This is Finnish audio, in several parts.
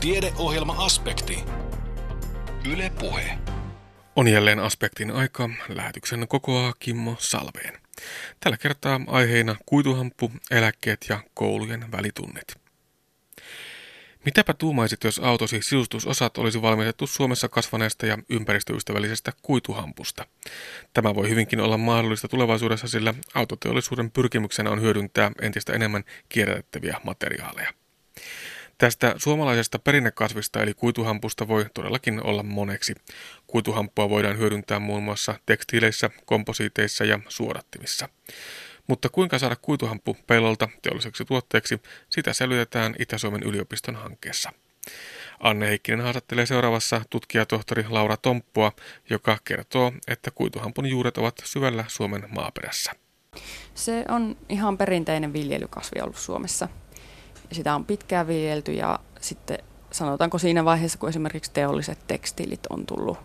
Tiedeohjelma-aspekti. Yle Puhe. On jälleen aspektin aika. Lähetyksen kokoaa Kimmo Salveen. Tällä kertaa aiheina kuituhamppu, eläkkeet ja koulujen välitunnit. Mitäpä tuumaisit, jos autosi sisustusosat olisi valmistettu Suomessa kasvaneesta ja ympäristöystävällisestä kuituhampusta? Tämä voi hyvinkin olla mahdollista tulevaisuudessa, sillä autoteollisuuden pyrkimyksenä on hyödyntää entistä enemmän kierrätettäviä materiaaleja. Tästä suomalaisesta perinnekasvista eli kuituhampusta voi todellakin olla moneksi. Kuituhampua voidaan hyödyntää muun muassa tekstiileissä, komposiiteissa ja suodattimissa. Mutta kuinka saada kuituhamppu pellolta teolliseksi tuotteeksi, sitä selvitetään Itä-Suomen yliopiston hankkeessa. Anne Heikkinen haastattelee seuraavassa tutkijatohtori Laura Tomppua, joka kertoo, että kuituhampun juuret ovat syvällä Suomen maaperässä. Se on ihan perinteinen viljelykasvi ollut Suomessa – sitä on pitkään viljelty ja sitten sanotaanko siinä vaiheessa, kun esimerkiksi teolliset tekstiilit on tullut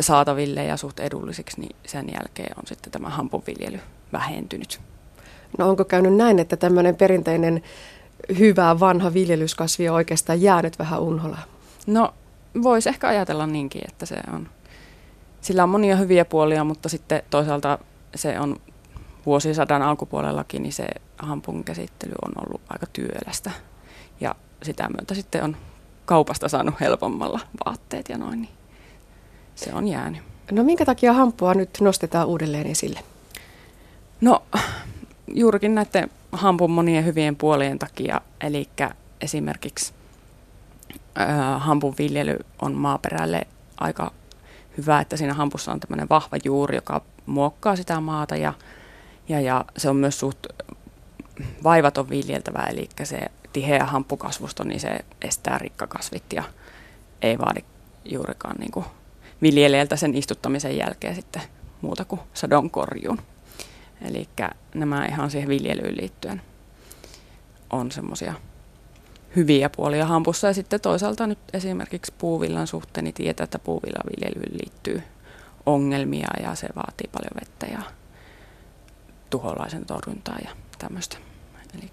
saataville ja suht edullisiksi, niin sen jälkeen on sitten tämä hampunviljely vähentynyt. No onko käynyt näin, että tämmöinen perinteinen hyvä vanha viljelyskasvi on oikeastaan jäänyt vähän unholaan? No voisi ehkä ajatella niinkin, että se on, sillä on monia hyviä puolia, mutta sitten toisaalta se on vuosisadan alkupuolellakin, niin se hampun käsittely on ollut aika työlästä. Ja sitä myötä sitten on kaupasta saanut helpommalla vaatteet ja noin, niin se on jäänyt. No minkä takia hampua nyt nostetaan uudelleen esille? No juurikin näiden hampun monien hyvien puolien takia, eli esimerkiksi äh, hampun viljely on maaperälle aika hyvä, että siinä hampussa on tämmöinen vahva juuri, joka muokkaa sitä maata ja, ja, ja se on myös suht vaivaton viljeltävä, eli se tiheä hamppukasvusto, niin se estää rikkakasvit ja ei vaadi juurikaan niin viljelijältä sen istuttamisen jälkeen sitten muuta kuin sadon korjuun. Eli nämä ihan siihen viljelyyn liittyen on semmoisia hyviä puolia hampussa. Ja sitten toisaalta nyt esimerkiksi puuvillan suhteen niin tietää, että puuvillaviljelyyn liittyy ongelmia ja se vaatii paljon vettä ja tuholaisen torjuntaa ja tämmöistä. Eli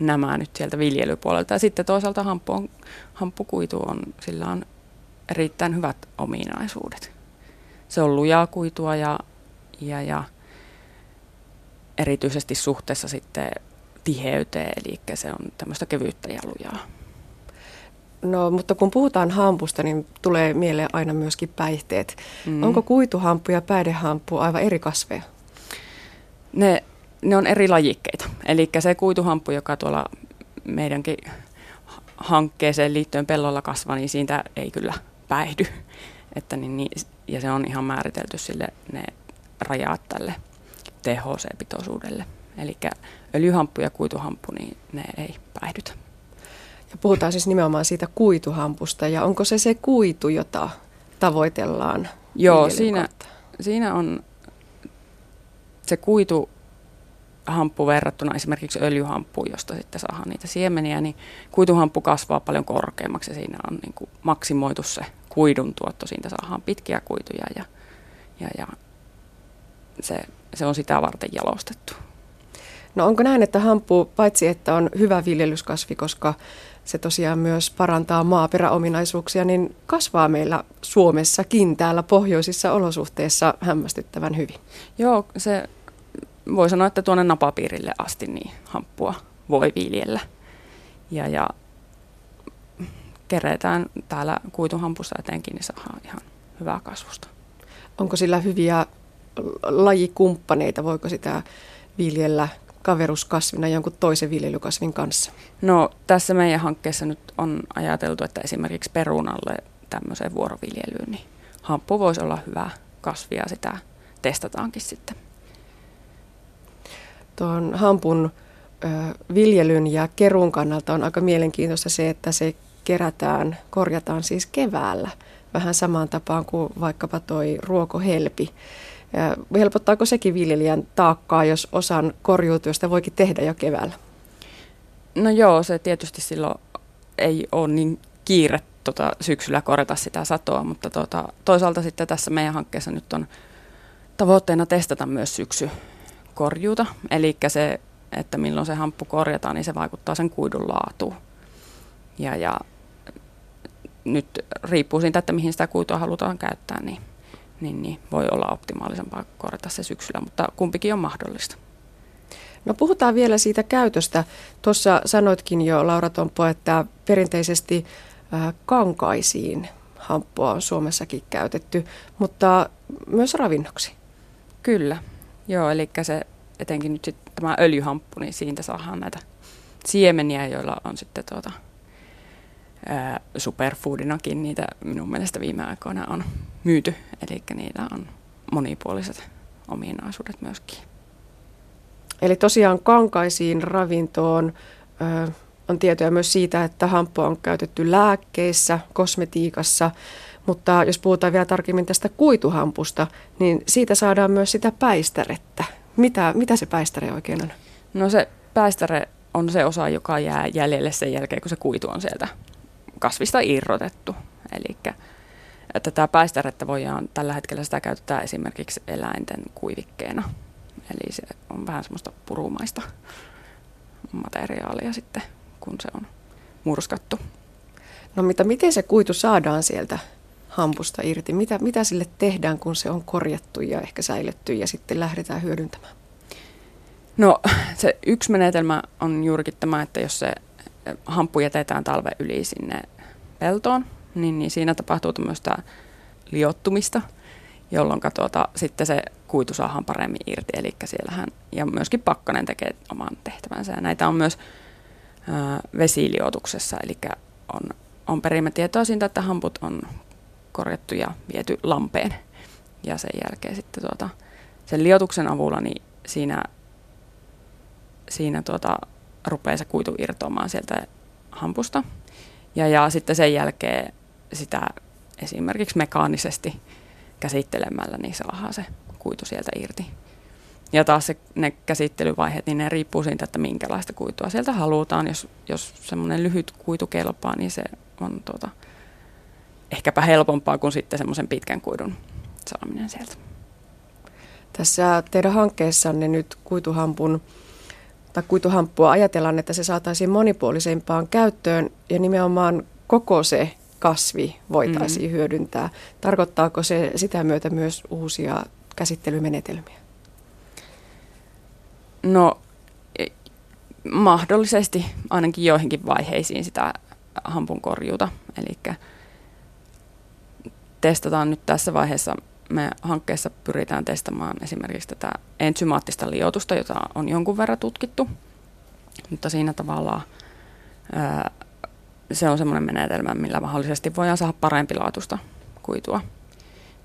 nämä nyt sieltä viljelypuolelta. Ja sitten toisaalta hamppu on, hamppukuitu on, sillä on erittäin hyvät ominaisuudet. Se on lujaa kuitua ja, ja, ja erityisesti suhteessa sitten tiheyteen, eli se on tämmöistä kevyyttä ja lujaa. No, mutta kun puhutaan hampusta, niin tulee mieleen aina myöskin päihteet. Mm. Onko kuituhampu ja päihdehampu aivan eri kasveja? Ne, ne on eri lajikkeita. Eli se kuituhampu, joka tuolla meidänkin hankkeeseen liittyen pellolla kasvaa, niin siitä ei kyllä päihdy. Että niin, niin, ja se on ihan määritelty sille ne rajat tälle THC-pitoisuudelle. Eli öljyhamppu ja kuituhamppu, niin ne ei päihdytä. Ja puhutaan siis nimenomaan siitä kuituhampusta. Ja onko se se kuitu, jota tavoitellaan? Joo, siinä, siinä on se kuitu hamppu verrattuna esimerkiksi öljyhamppuun, josta sitten saadaan niitä siemeniä, niin kuituhamppu kasvaa paljon korkeammaksi ja siinä on niin kuin maksimoitu se kuidun tuotto. Siitä saadaan pitkiä kuituja ja, ja, ja se, se on sitä varten jalostettu. No onko näin, että hamppu paitsi että on hyvä viljelyskasvi, koska se tosiaan myös parantaa maaperäominaisuuksia, niin kasvaa meillä Suomessakin täällä pohjoisissa olosuhteissa hämmästyttävän hyvin. Joo, se voi sanoa, että tuonne napapiirille asti niin hamppua voi viljellä. Ja, ja kerätään täällä kuituhampussa etenkin, niin saadaan ihan hyvää kasvusta. Onko sillä hyviä lajikumppaneita? Voiko sitä viljellä kaveruskasvina jonkun toisen viljelykasvin kanssa? No tässä meidän hankkeessa nyt on ajateltu, että esimerkiksi perunalle tämmöiseen vuoroviljelyyn, niin hamppu voisi olla hyvä kasvi ja sitä testataankin sitten. Tuon hampun viljelyn ja kerun kannalta on aika mielenkiintoista se, että se kerätään, korjataan siis keväällä vähän samaan tapaan kuin vaikkapa toi ruokohelpi. Helpottaako sekin viljelijän taakkaa, jos osan korjuutyöstä voikin tehdä jo keväällä? No joo, se tietysti silloin ei ole niin kiire tota, syksyllä korjata sitä satoa, mutta tota, toisaalta sitten tässä meidän hankkeessa nyt on tavoitteena testata myös syksy korjuuta, eli se, että milloin se hamppu korjataan, niin se vaikuttaa sen kuidun laatuun. Ja, ja nyt riippuu siitä, että mihin sitä kuitua halutaan käyttää, niin, niin, niin voi olla optimaalisempaa korjata se syksyllä, mutta kumpikin on mahdollista. No puhutaan vielä siitä käytöstä. Tuossa sanoitkin jo, Laura Tompo, että perinteisesti äh, kankaisiin hamppua on Suomessakin käytetty, mutta myös ravinnoksi. Kyllä, joo, eli se etenkin nyt sitten tämä öljyhamppu, niin siitä saadaan näitä siemeniä, joilla on sitten tuota, ää, superfoodinakin niitä minun mielestä viime aikoina on myyty, eli niillä on monipuoliset ominaisuudet myöskin. Eli tosiaan kankaisiin ravintoon ö, on tietoja myös siitä, että hamppua on käytetty lääkkeissä, kosmetiikassa, mutta jos puhutaan vielä tarkemmin tästä kuituhampusta, niin siitä saadaan myös sitä päistärettä. Mitä, mitä se päistäre oikein on? No se päistäre on se osa, joka jää jäljelle sen jälkeen, kun se kuitu on sieltä kasvista irrotettu. Eli tätä päistärettä voidaan tällä hetkellä sitä käytetään esimerkiksi eläinten kuivikkeena. Eli se on vähän semmoista purumaista materiaalia sitten, kun se on murskattu. No mitä, miten se kuitu saadaan sieltä hampusta irti? Mitä, mitä sille tehdään, kun se on korjattu ja ehkä säilytty ja sitten lähdetään hyödyntämään? No se yksi menetelmä on juurikin tämä, että jos se hamppu jätetään talven yli sinne peltoon, niin, niin siinä tapahtuu tämmöistä liottumista, jolloin tuota, sitten se kuitu saadaan paremmin irti. Eli siellähän, ja myöskin pakkanen tekee oman tehtävänsä. Ja näitä on myös ää, vesiliotuksessa, eli on, on perimätietoa siitä, että hamput on korjattu ja viety lampeen. Ja sen jälkeen sitten tuota, sen liotuksen avulla niin siinä, siinä tuota, rupeaa se kuitu irtoamaan sieltä hampusta. Ja, ja sitten sen jälkeen sitä esimerkiksi mekaanisesti käsittelemällä, niin saadaan se kuitu sieltä irti. Ja taas se, ne käsittelyvaiheet, niin ne riippuu siitä, että minkälaista kuitua sieltä halutaan. Jos, jos semmoinen lyhyt kuitu kelpaa, niin se on tuota, ehkäpä helpompaa kuin sitten semmoisen pitkän kuidun saaminen sieltä. Tässä teidän hankkeessanne nyt kuituhampun tai kuituhamppua ajatellaan, että se saataisiin monipuolisempaan käyttöön ja nimenomaan koko se kasvi voitaisiin mm. hyödyntää. Tarkoittaako se sitä myötä myös uusia käsittelymenetelmiä? No mahdollisesti ainakin joihinkin vaiheisiin sitä hampun korjuuta. Eli testataan nyt tässä vaiheessa, me hankkeessa pyritään testamaan esimerkiksi tätä ensymaattista liotusta, jota on jonkun verran tutkittu, mutta siinä tavalla ää, se on semmoinen menetelmä, millä mahdollisesti voidaan saada parempi laatusta kuitua.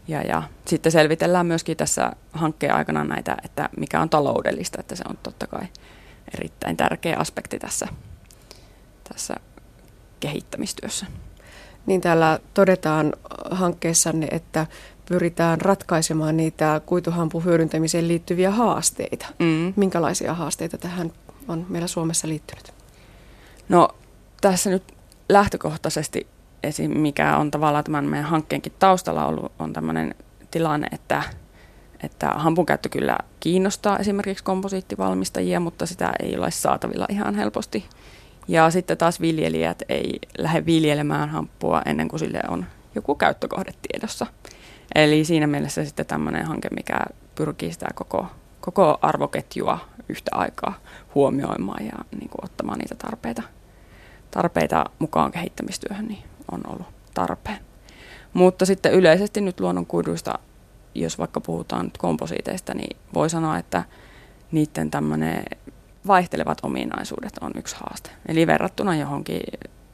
Ja, ja sitten selvitellään myöskin tässä hankkeen aikana näitä, että mikä on taloudellista, että se on totta kai erittäin tärkeä aspekti tässä, tässä kehittämistyössä. Niin täällä todetaan hankkeessanne, että pyritään ratkaisemaan niitä kuituhampun hyödyntämiseen liittyviä haasteita. Mm. Minkälaisia haasteita tähän on meillä Suomessa liittynyt? No tässä nyt lähtökohtaisesti esim. mikä on tavallaan tämän meidän hankkeenkin taustalla ollut, on tämmöinen tilanne, että, että hampun käyttö kyllä kiinnostaa esimerkiksi komposiittivalmistajia, mutta sitä ei ole saatavilla ihan helposti. Ja sitten taas viljelijät ei lähde viljelemään hamppua ennen kuin sille on joku käyttökohde tiedossa. Eli siinä mielessä sitten tämmöinen hanke, mikä pyrkii sitä koko, koko arvoketjua yhtä aikaa huomioimaan ja niin kuin ottamaan niitä tarpeita, tarpeita mukaan kehittämistyöhön, niin on ollut tarpeen. Mutta sitten yleisesti nyt luonnonkuiduista, jos vaikka puhutaan nyt komposiiteista, niin voi sanoa, että niiden tämmöinen vaihtelevat ominaisuudet on yksi haaste. Eli verrattuna johonkin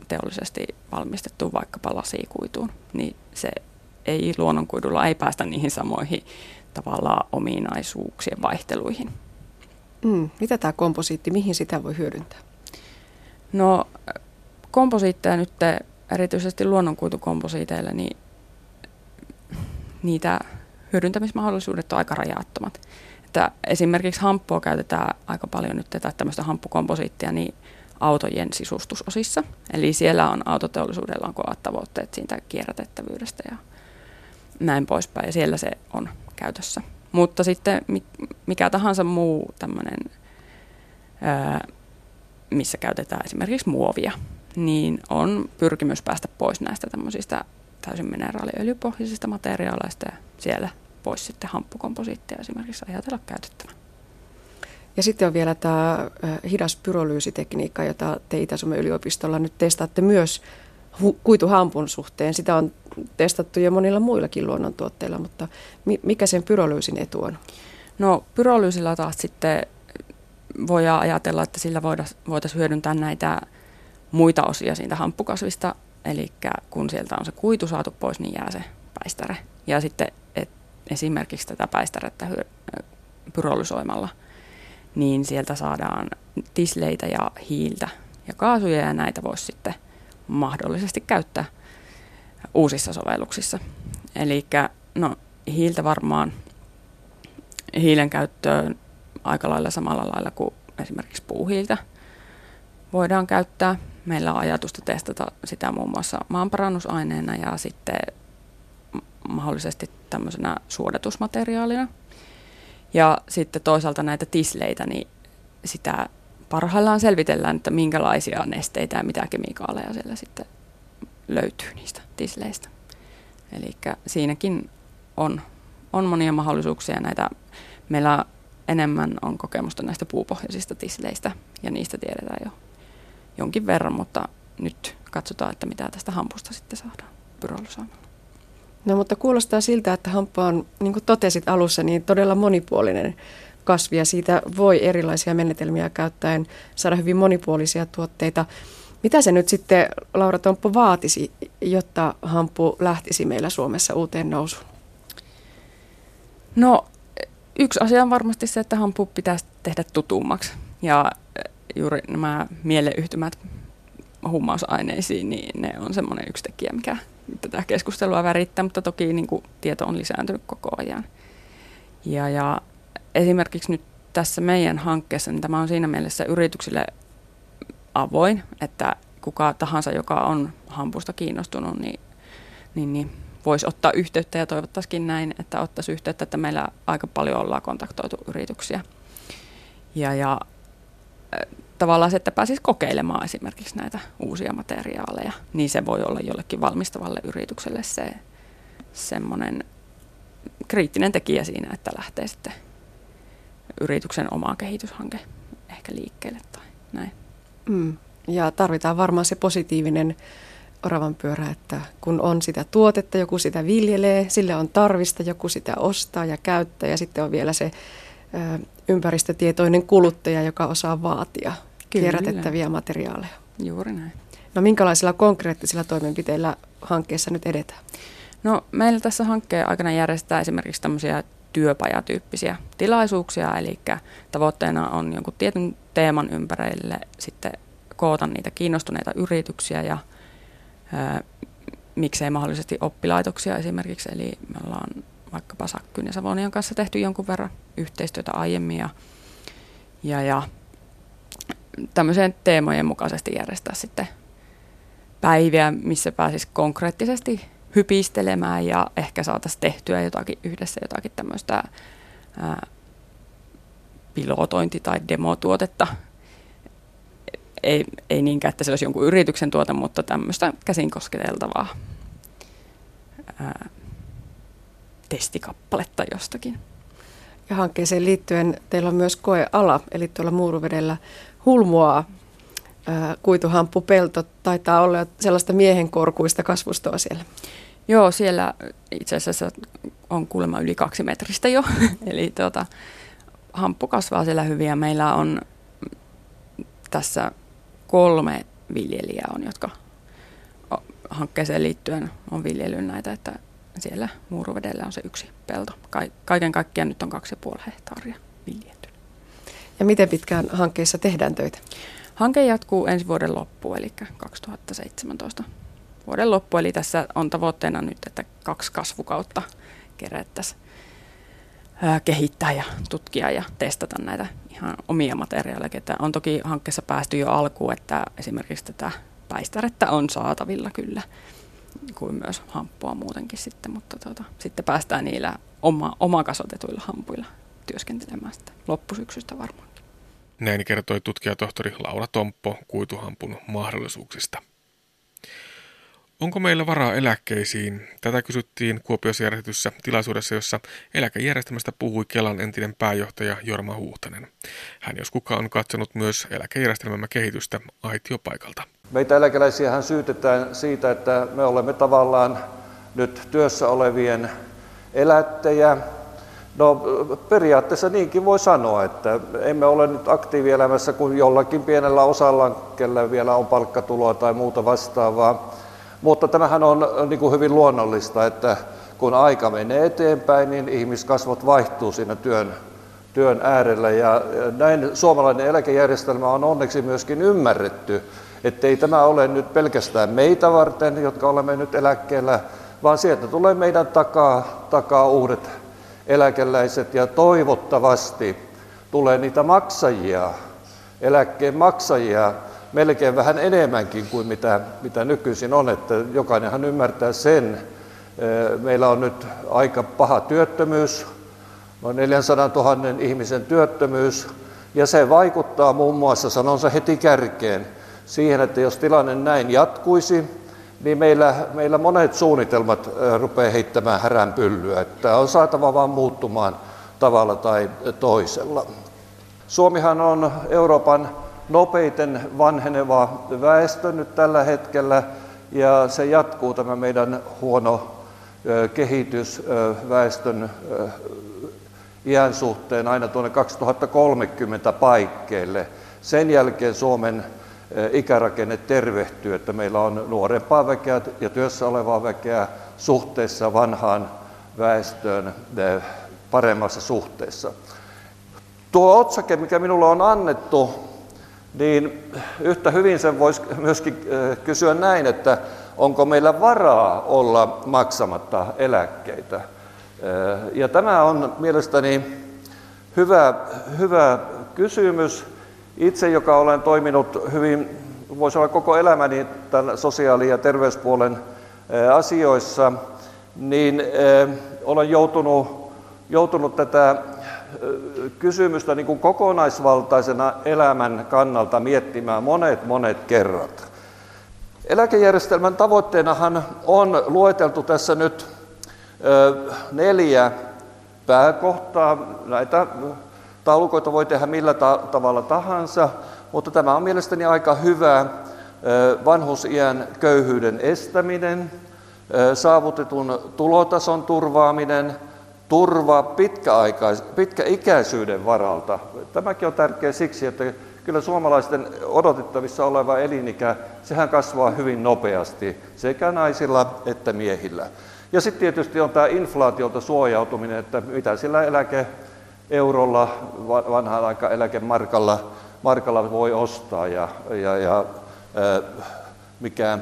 teollisesti valmistettuun vaikkapa lasikuituun, niin se ei luonnonkuidulla ei päästä niihin samoihin tavallaan ominaisuuksien vaihteluihin. Mm, mitä tämä komposiitti, mihin sitä voi hyödyntää? No komposiitteja nyt erityisesti luonnonkuitukomposiiteille, niin niitä hyödyntämismahdollisuudet on aika rajattomat. Että esimerkiksi hamppua käytetään aika paljon nyt tätä tämmöistä hamppukomposiittia niin autojen sisustusosissa. Eli siellä on autoteollisuudella on kovat tavoitteet siitä kierrätettävyydestä ja näin poispäin. Ja siellä se on käytössä. Mutta sitten mikä tahansa muu tämmöinen, missä käytetään esimerkiksi muovia, niin on pyrkimys päästä pois näistä tämmöisistä täysin mineraaliöljypohjaisista materiaaleista ja siellä pois sitten hamppukomposiittia esimerkiksi ajatella käytettävän. Ja sitten on vielä tämä hidas pyrolyysitekniikka, jota te Itä-Suomen yliopistolla nyt testaatte myös kuituhampun suhteen. Sitä on testattu jo monilla muillakin luonnontuotteilla, mutta mikä sen pyrolyysin etu on? No pyrolyysillä taas sitten voidaan ajatella, että sillä voitaisiin hyödyntää näitä muita osia siitä hamppukasvista, eli kun sieltä on se kuitu saatu pois, niin jää se päistäre. Ja sitten et esimerkiksi tätä päistärettä pyrolysoimalla, niin sieltä saadaan tisleitä ja hiiltä ja kaasuja, ja näitä voisi sitten mahdollisesti käyttää uusissa sovelluksissa. Eli no, hiiltä varmaan hiilen käyttöön aika lailla samalla lailla kuin esimerkiksi puuhiiltä voidaan käyttää. Meillä on ajatusta testata sitä muun muassa maanparannusaineena ja sitten mahdollisesti tämmöisenä suodatusmateriaalina. Ja sitten toisaalta näitä tisleitä, niin sitä parhaillaan selvitellään, että minkälaisia nesteitä ja mitä kemikaaleja siellä sitten löytyy niistä tisleistä. Eli siinäkin on, on monia mahdollisuuksia näitä. Meillä enemmän on kokemusta näistä puupohjaisista tisleistä ja niistä tiedetään jo jonkin verran, mutta nyt katsotaan, että mitä tästä hampusta sitten saadaan pyrolysoimalla. No mutta kuulostaa siltä, että hamppu on, niin kuin totesit alussa, niin todella monipuolinen kasvi ja siitä voi erilaisia menetelmiä käyttäen saada hyvin monipuolisia tuotteita. Mitä se nyt sitten, Laura Tomppo, vaatisi, jotta hamppu lähtisi meillä Suomessa uuteen nousuun? No yksi asia on varmasti se, että hamppu pitäisi tehdä tutummaksi. Ja juuri nämä mieleyhtymät huumausaineisiin, niin ne on semmoinen yksi tekijä, mikä tätä keskustelua värittää, mutta toki niin kuin, tieto on lisääntynyt koko ajan. Ja, ja esimerkiksi nyt tässä meidän hankkeessa, niin tämä on siinä mielessä yrityksille avoin, että kuka tahansa, joka on hampusta kiinnostunut, niin, niin, niin voisi ottaa yhteyttä ja toivottaisikin näin, että ottaisi yhteyttä, että meillä aika paljon ollaan kontaktoitu yrityksiä. Ja, ja tavallaan se, että pääsisi kokeilemaan esimerkiksi näitä uusia materiaaleja, niin se voi olla jollekin valmistavalle yritykselle se semmoinen kriittinen tekijä siinä, että lähtee sitten yrityksen oma kehityshanke ehkä liikkeelle tai näin. Mm. Ja tarvitaan varmaan se positiivinen oravan pyörä, että kun on sitä tuotetta, joku sitä viljelee, sille on tarvista, joku sitä ostaa ja käyttää ja sitten on vielä se ympäristötietoinen kuluttaja, joka osaa vaatia Kyllä. kierrätettäviä materiaaleja. Juuri näin. No minkälaisilla konkreettisilla toimenpiteillä hankkeessa nyt edetään? No meillä tässä hankkeen aikana järjestetään esimerkiksi tämmöisiä työpajatyyppisiä tilaisuuksia, eli tavoitteena on jonkun tietyn teeman ympärille sitten koota niitä kiinnostuneita yrityksiä ja ää, miksei mahdollisesti oppilaitoksia esimerkiksi, eli me ollaan vaikkapa Sakkyn ja Savonian kanssa tehty jonkun verran yhteistyötä aiemmin ja, ja, ja tämmöiseen teemojen mukaisesti järjestää sitten päiviä, missä pääsisi konkreettisesti hypistelemään ja ehkä saataisiin tehtyä jotakin yhdessä jotakin tämmöistä ää, pilotointi- tai demotuotetta. Ei, ei niinkään, että se olisi jonkun yrityksen tuote, mutta tämmöistä käsin kosketeltavaa ää, testikappaletta jostakin. Ja hankkeeseen liittyen teillä on myös koeala, eli tuolla Muuruvedellä hulmua kuituhamppupelto taitaa olla sellaista miehenkorkuista kasvustoa siellä. Joo, siellä itse asiassa on kuulemma yli kaksi metristä jo. Eli tuota, hamppu kasvaa siellä hyvin ja meillä on tässä kolme viljelijää on, jotka hankkeeseen liittyen on viljellyt näitä, että siellä Muuruvedellä on se yksi pelto. Kaiken kaikkiaan nyt on kaksi ja puoli hehtaaria viljelty. Ja miten pitkään hankkeessa tehdään töitä? Hanke jatkuu ensi vuoden loppuun, eli 2017 vuoden loppu. Eli tässä on tavoitteena nyt, että kaksi kasvukautta kerättäisiin kehittää ja tutkia ja testata näitä ihan omia materiaaleja. Että on toki hankkeessa päästy jo alkuun, että esimerkiksi tätä päistärettä on saatavilla kyllä, kuin myös hamppua muutenkin sitten, mutta tuota, sitten päästään niillä oma, oma kasvatetuilla hampuilla työskentelemään sitten loppusyksystä varmaan. Näin kertoi tutkijatohtori Laura Tomppo kuituhampun mahdollisuuksista. Onko meillä varaa eläkkeisiin? Tätä kysyttiin Kuopiossa järjestetyssä tilaisuudessa, jossa eläkejärjestelmästä puhui Kelan entinen pääjohtaja Jorma Huhtanen. Hän jos kuka on katsonut myös eläkejärjestelmämme kehitystä aitiopaikalta. Meitä eläkeläisiä syytetään siitä, että me olemme tavallaan nyt työssä olevien elättejä. No periaatteessa niinkin voi sanoa, että emme ole nyt aktiivielämässä kuin jollakin pienellä osalla, kellä vielä on palkkatuloa tai muuta vastaavaa. Mutta tämähän on niin kuin hyvin luonnollista, että kun aika menee eteenpäin, niin ihmiskasvot vaihtuu siinä työn, työn äärellä. Ja näin suomalainen eläkejärjestelmä on onneksi myöskin ymmärretty, ettei tämä ole nyt pelkästään meitä varten, jotka olemme nyt eläkkeellä, vaan sieltä tulee meidän takaa, takaa uudet eläkeläiset ja toivottavasti tulee niitä maksajia, eläkkeen maksajia melkein vähän enemmänkin kuin mitä, mitä nykyisin on, että jokainenhan ymmärtää sen. Meillä on nyt aika paha työttömyys, noin 400 000 ihmisen työttömyys, ja se vaikuttaa muun muassa, sanonsa heti kärkeen, siihen, että jos tilanne näin jatkuisi, niin meillä, meillä monet suunnitelmat rupeaa heittämään häränpyllyä, että on saatava vaan muuttumaan tavalla tai toisella. Suomihan on Euroopan nopeiten vanheneva väestö nyt tällä hetkellä ja se jatkuu tämä meidän huono kehitys väestön iän suhteen aina tuonne 2030 paikkeille. Sen jälkeen Suomen ikärakenne tervehtyy, että meillä on nuorempaa väkeä ja työssä olevaa väkeä suhteessa vanhaan väestöön paremmassa suhteessa. Tuo otsake, mikä minulle on annettu, niin yhtä hyvin sen voisi myöskin kysyä näin, että onko meillä varaa olla maksamatta eläkkeitä. Ja tämä on mielestäni hyvä, hyvä kysymys. Itse, joka olen toiminut hyvin, voisi olla koko elämäni tämän sosiaali- ja terveyspuolen asioissa, niin olen joutunut, joutunut tätä kysymystä niin kuin kokonaisvaltaisena elämän kannalta miettimään monet monet kerrat. Eläkejärjestelmän tavoitteenahan on lueteltu tässä nyt neljä pääkohtaa. Näitä taulukoita voi tehdä millä ta- tavalla tahansa, mutta tämä on mielestäni aika hyvä vanhusiän köyhyyden estäminen, saavutetun tulotason turvaaminen, turva pitkäaikais- pitkäikäisyyden varalta. Tämäkin on tärkeä siksi, että kyllä suomalaisten odotettavissa oleva elinikä, sehän kasvaa hyvin nopeasti sekä naisilla että miehillä. Ja sitten tietysti on tämä inflaatiolta suojautuminen, että mitä sillä eläke eurolla, vanhaan aika eläkemarkalla markalla voi ostaa ja, ja, ja mikä,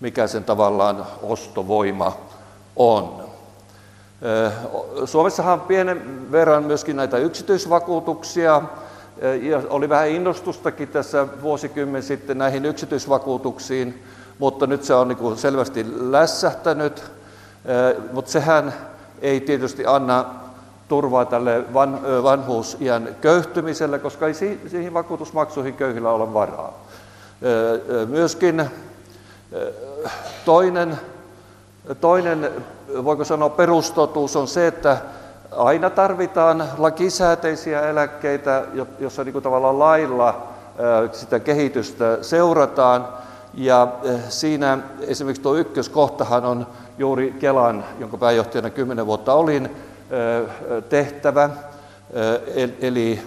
mikä sen tavallaan ostovoima on. Suomessahan on pienen verran myöskin näitä yksityisvakuutuksia, ja oli vähän innostustakin tässä vuosikymmen sitten näihin yksityisvakuutuksiin, mutta nyt se on niin selvästi lässähtänyt, mutta sehän ei tietysti anna turvaa tälle vanhuusiän köyhtymiselle, koska ei siihen vakuutusmaksuihin köyhillä ole varaa. Myöskin toinen Toinen, voiko sanoa, perustotuus on se, että aina tarvitaan lakisääteisiä eläkkeitä, jossa niin kuin tavallaan lailla sitä kehitystä seurataan. Ja siinä esimerkiksi tuo ykköskohtahan on juuri Kelan, jonka pääjohtajana kymmenen vuotta olin, tehtävä, eli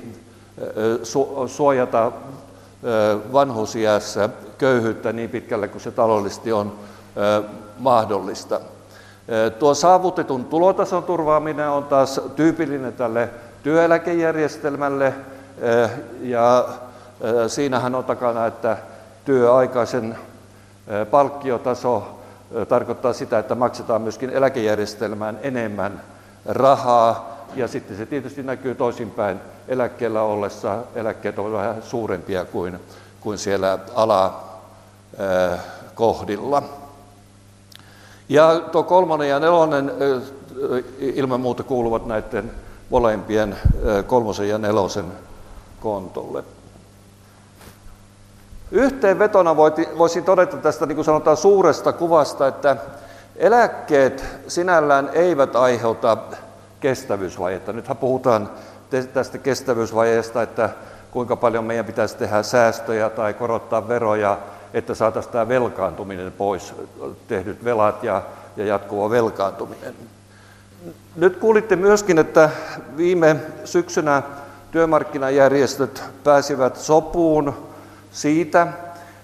suojata vanhusiässä köyhyyttä niin pitkälle kuin se taloudellisesti on mahdollista. Tuo saavutetun tulotason turvaaminen on taas tyypillinen tälle työeläkejärjestelmälle ja siinähän on takana, että työaikaisen palkkiotaso tarkoittaa sitä, että maksetaan myöskin eläkejärjestelmään enemmän rahaa ja sitten se tietysti näkyy toisinpäin eläkkeellä ollessa. Eläkkeet ovat vähän suurempia kuin, kuin siellä alakohdilla. Ja tuo kolmonen ja nelonen ilman muuta kuuluvat näiden molempien kolmosen ja nelosen kontolle. Yhteenvetona voisin todeta tästä niin kuin sanotaan suuresta kuvasta, että eläkkeet sinällään eivät aiheuta kestävyysvajetta. Nythän puhutaan tästä kestävyysvajeesta, että kuinka paljon meidän pitäisi tehdä säästöjä tai korottaa veroja, että saataisiin tämä velkaantuminen pois, tehdyt velat ja, ja jatkuva velkaantuminen. Nyt kuulitte myöskin, että viime syksynä työmarkkinajärjestöt pääsivät sopuun siitä,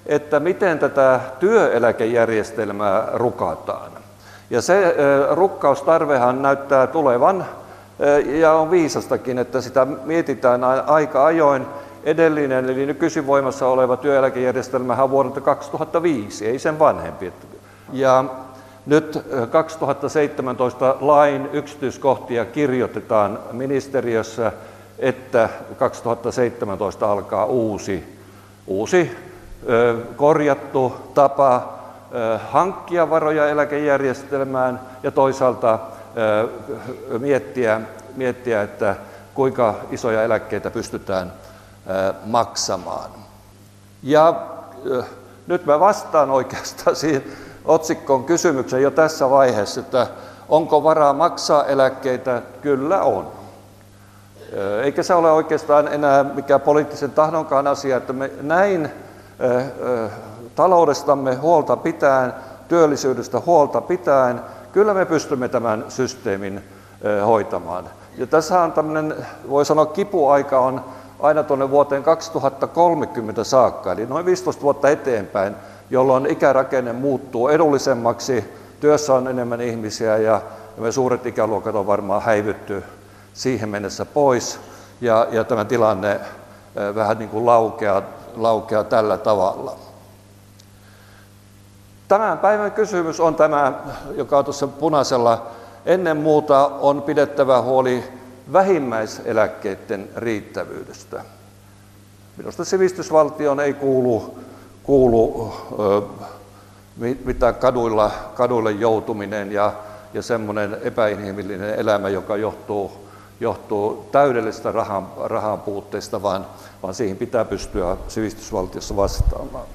että miten tätä työeläkejärjestelmää rukataan. Ja se rukkaustarvehan näyttää tulevan ja on viisastakin, että sitä mietitään aika ajoin. Edellinen, eli nykyisin voimassa oleva työeläkejärjestelmä on vuodelta 2005, ei sen vanhempi. Ja nyt 2017 lain yksityiskohtia kirjoitetaan ministeriössä, että 2017 alkaa uusi, uusi korjattu tapa hankkia varoja eläkejärjestelmään ja toisaalta miettiä, miettiä, että kuinka isoja eläkkeitä pystytään maksamaan. Ja nyt mä vastaan oikeastaan siihen otsikkoon kysymyksen jo tässä vaiheessa, että onko varaa maksaa eläkkeitä? Kyllä on. Eikä se ole oikeastaan enää mikään poliittisen tahdonkaan asia, että me näin taloudestamme huolta pitäen, työllisyydestä huolta pitäen, kyllä me pystymme tämän systeemin hoitamaan. Ja tässä on tämmöinen, voi sanoa kipuaika on aina tuonne vuoteen 2030 saakka, eli noin 15 vuotta eteenpäin, jolloin ikärakenne muuttuu edullisemmaksi, työssä on enemmän ihmisiä ja, me suuret ikäluokat on varmaan häivytty siihen mennessä pois ja, ja tämä tilanne vähän niin kuin laukeaa, laukeaa tällä tavalla. Tämän päivän kysymys on tämä, joka on tuossa punaisella. Ennen muuta on pidettävä huoli vähimmäiseläkkeiden riittävyydestä. Minusta sivistysvaltioon ei kuulu, kuulu ö, mitään kaduilla, kaduille joutuminen ja, ja semmoinen epäinhimillinen elämä, joka johtuu, johtuu täydellisestä rahan, rahan puutteesta, vaan, vaan siihen pitää pystyä sivistysvaltiossa vastaamaan.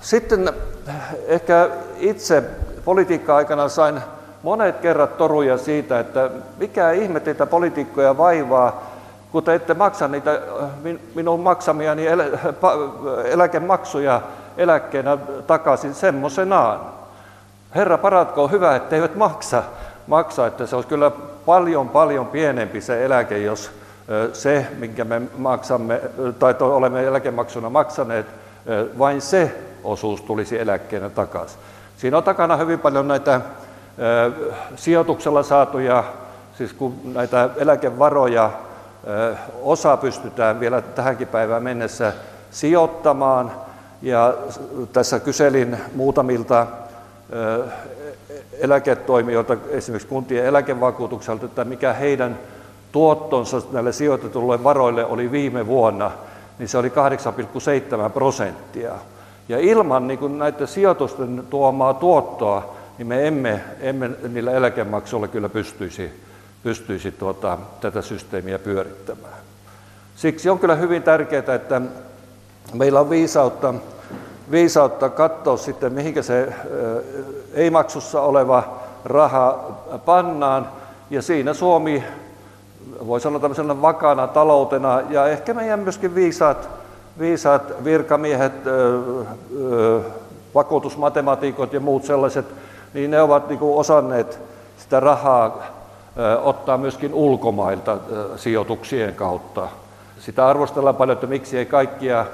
Sitten ehkä itse politiikka-aikana sain monet kerrat toruja siitä, että mikä ihme teitä poliitikkoja vaivaa, kun te ette maksa niitä minun maksamiani eläkemaksuja eläkkeenä takaisin semmoisenaan. Herra paratko hyvä, että eivät maksa, maksa, että se olisi kyllä paljon paljon pienempi se eläke, jos se, minkä me maksamme, tai olemme eläkemaksuna maksaneet, vain se osuus tulisi eläkkeenä takaisin. Siinä on takana hyvin paljon näitä sijoituksella saatuja, siis kun näitä eläkevaroja osa pystytään vielä tähänkin päivään mennessä sijoittamaan. Ja tässä kyselin muutamilta eläketoimijoilta, esimerkiksi kuntien eläkevakuutukselta, että mikä heidän tuottonsa näille sijoitetulle varoille oli viime vuonna, niin se oli 8,7 prosenttia. Ja ilman niin näiden sijoitusten tuomaa tuottoa, niin me emme, emme niillä eläkemaksuilla kyllä pystyisi, pystyisi tuota, tätä systeemiä pyörittämään. Siksi on kyllä hyvin tärkeää, että meillä on viisautta, viisautta katsoa sitten, mihinkä se ei-maksussa oleva raha pannaan. Ja siinä Suomi, voi sanoa tämmöisenä vakana taloutena, ja ehkä meidän myöskin viisaat viisaat virkamiehet, vakuutusmatematiikot ja muut sellaiset, niin ne ovat niin kuin osanneet sitä rahaa ottaa myöskin ulkomailta sijoituksien kautta. Sitä arvostellaan paljon, että miksi ei kaikkia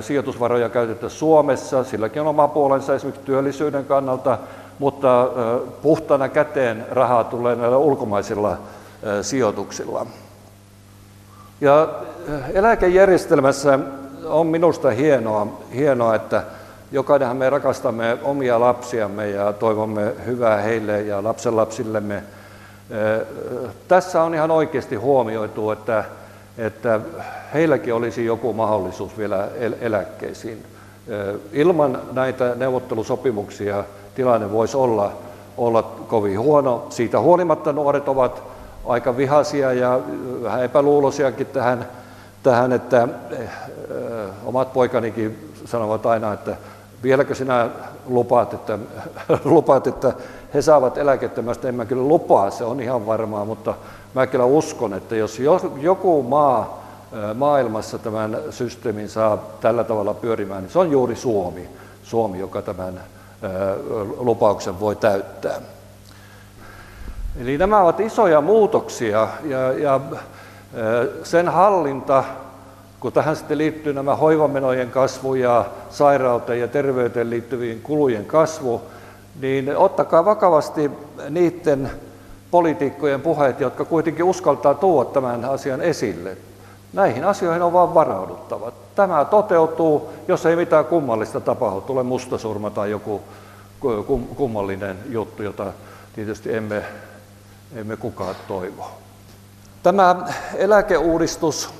sijoitusvaroja käytetä Suomessa, silläkin on oma puolensa esimerkiksi työllisyyden kannalta, mutta puhtana käteen rahaa tulee näillä ulkomaisilla sijoituksilla. Ja eläkejärjestelmässä on minusta hienoa, hienoa, että jokainenhan me rakastamme omia lapsiamme ja toivomme hyvää heille ja lapsenlapsillemme. Tässä on ihan oikeasti huomioitu, että, että heilläkin olisi joku mahdollisuus vielä eläkkeisiin. Ilman näitä neuvottelusopimuksia tilanne voisi olla, olla kovin huono. Siitä huolimatta nuoret ovat aika vihaisia ja vähän epäluuloisiakin tähän tähän, että omat poikanikin sanovat aina, että vieläkö sinä lupaat, että, lupaat, että he saavat eläkettä, mä en mä kyllä lupaa, se on ihan varmaa, mutta mä kyllä uskon, että jos joku maa maailmassa tämän systeemin saa tällä tavalla pyörimään, niin se on juuri Suomi, Suomi joka tämän lupauksen voi täyttää. Eli nämä ovat isoja muutoksia ja, ja sen hallinta, kun tähän sitten liittyy nämä hoivamenojen kasvu ja sairauteen ja terveyteen liittyvien kulujen kasvu, niin ottakaa vakavasti niiden poliitikkojen puheet, jotka kuitenkin uskaltaa tuoda tämän asian esille. Näihin asioihin on vaan varauduttava. Tämä toteutuu, jos ei mitään kummallista tapahdu, tulee mustasurma tai joku kummallinen juttu, jota tietysti emme, emme kukaan toivo. Tämä eläkeuudistus,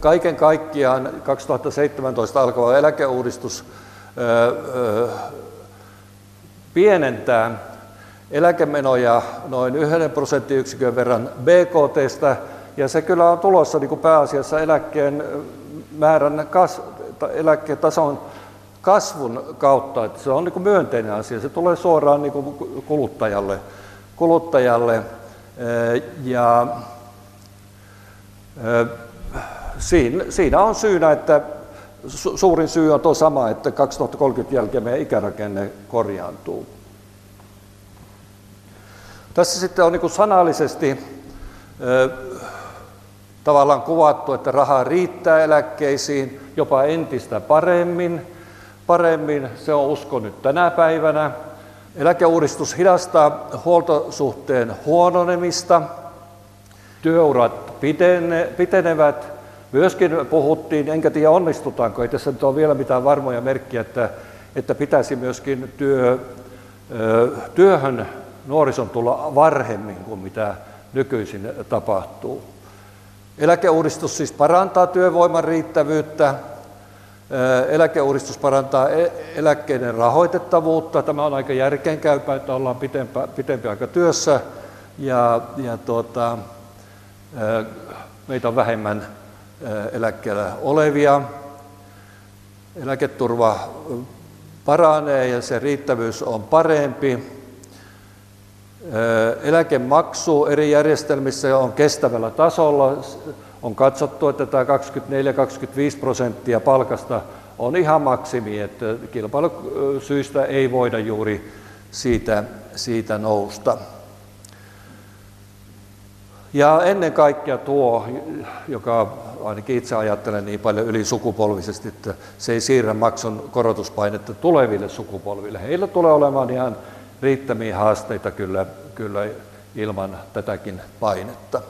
kaiken kaikkiaan 2017 alkava eläkeuudistus pienentää eläkemenoja noin yhden prosenttiyksikön verran BKTstä, ja se kyllä on tulossa niin kuin pääasiassa eläkkeen määrän kas, eläkkeen tason kasvun kautta, että se on niin kuin myönteinen asia, se tulee suoraan niin kuin kuluttajalle, kuluttajalle. Ja siinä, siinä on syynä, että suurin syy on tuo sama, että 2030 jälkeen meidän ikärakenne korjaantuu. Tässä sitten on niin sanallisesti tavallaan kuvattu, että rahaa riittää eläkkeisiin jopa entistä paremmin. Paremmin se on usko nyt tänä päivänä. Eläkeuudistus hidastaa huoltosuhteen huononemista, työurat pitene, pitenevät. Myöskin puhuttiin, enkä tiedä onnistutaanko, ei tässä nyt ole vielä mitään varmoja merkkiä, että, että pitäisi myöskin työ, työhön nuorison tulla varhemmin kuin mitä nykyisin tapahtuu. Eläkeuudistus siis parantaa työvoiman riittävyyttä, eläkeuudistus parantaa e-, eläkkeiden rahoitettavuutta. Tämä on aika järkeenkäypä, että ollaan pitempi, pitempi aika työssä ja, ja tuota, meitä on vähemmän eläkkeellä olevia. Eläketurva paranee ja se riittävyys on parempi. Eläkemaksu eri järjestelmissä on kestävällä tasolla. On katsottu, että tämä 24-25 prosenttia palkasta on ihan maksimi, että kilpailusyistä ei voida juuri siitä, siitä nousta. Ja ennen kaikkea tuo, joka ainakin itse ajattelen niin paljon ylisukupolvisesti, että se ei siirrä maksun korotuspainetta tuleville sukupolville. Heillä tulee olemaan ihan riittämiä haasteita kyllä, kyllä ilman tätäkin painetta.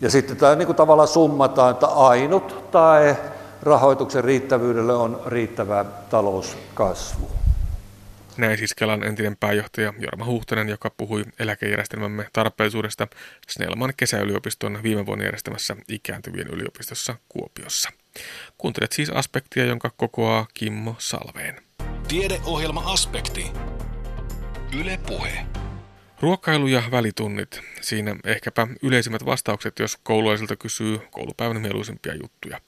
Ja sitten tämä niin kuin tavallaan summataan, että ainut tae rahoituksen riittävyydelle on riittävä talouskasvu. Näin siis Kelan entinen pääjohtaja Jorma Huhtanen, joka puhui eläkejärjestelmämme tarpeellisuudesta Snellman kesäyliopiston viime vuonna järjestämässä ikääntyvien yliopistossa Kuopiossa. Kuuntelet siis aspektia, jonka kokoaa Kimmo Salveen. Tiedeohjelma Aspekti. Yle Puhe. Ruokailu ja välitunnit. Siinä ehkäpä yleisimmät vastaukset, jos koululaisilta kysyy koulupäivän mieluisimpia juttuja.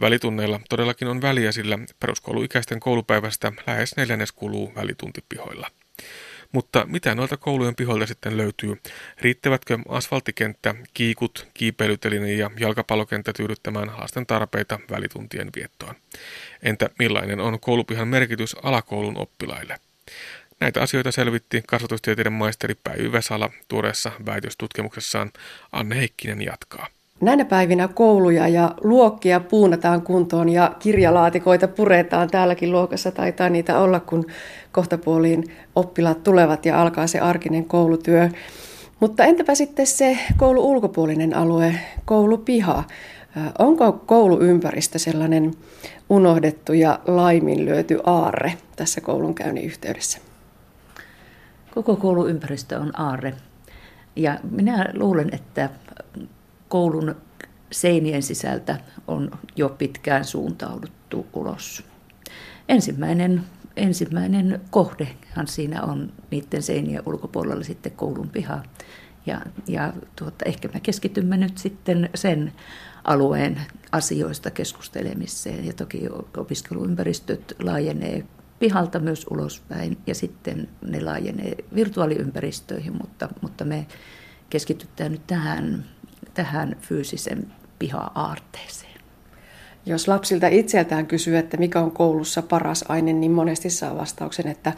Välitunneilla todellakin on väliä, sillä peruskouluikäisten koulupäivästä lähes neljännes kuluu välituntipihoilla. Mutta mitä noilta koulujen pihoilta sitten löytyy? Riittävätkö asfalttikenttä, kiikut, kiipeilytelinen ja jalkapallokenttä tyydyttämään lasten tarpeita välituntien viettoon? Entä millainen on koulupihan merkitys alakoulun oppilaille? Näitä asioita selvitti kasvatustieteiden maisteri Päivi Vesala tuoreessa väitöstutkimuksessaan. Anne Heikkinen jatkaa. Näinä päivinä kouluja ja luokkia puunataan kuntoon ja kirjalaatikoita puretaan. Täälläkin luokassa taitaa niitä olla, kun kohtapuoliin oppilaat tulevat ja alkaa se arkinen koulutyö. Mutta entäpä sitten se koulu ulkopuolinen alue, koulupiha? Onko kouluympäristö sellainen unohdettu ja laiminlyöty aarre tässä koulunkäynnin yhteydessä? Koko kouluympäristö on aarre. Ja minä luulen, että koulun seinien sisältä on jo pitkään suuntauduttu ulos. Ensimmäinen, ensimmäinen kohdehan siinä on niiden seinien ulkopuolella sitten koulun piha. Ja, ja tuota, ehkä me keskitymme nyt sitten sen alueen asioista keskustelemiseen. Ja toki opiskeluympäristöt laajenee pihalta myös ulospäin ja sitten ne laajenee virtuaaliympäristöihin, mutta, mutta me keskitytään nyt tähän, tähän fyysisen piha-aarteeseen. Jos lapsilta itseltään kysyy, että mikä on koulussa paras aine, niin monesti saa vastauksen, että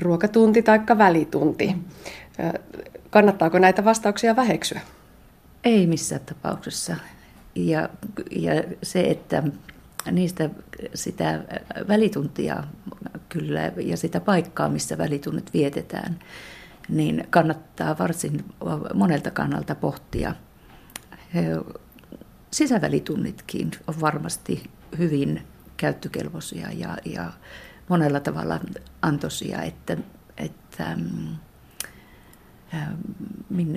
ruokatunti tai välitunti. Kannattaako näitä vastauksia väheksyä? Ei missään tapauksessa. Ja, ja se, että niistä sitä välituntia kyllä ja sitä paikkaa, missä välitunnit vietetään, niin kannattaa varsin monelta kannalta pohtia. Sisävälitunnitkin on varmasti hyvin käyttökelpoisia ja, ja monella tavalla antoisia, että, että mm,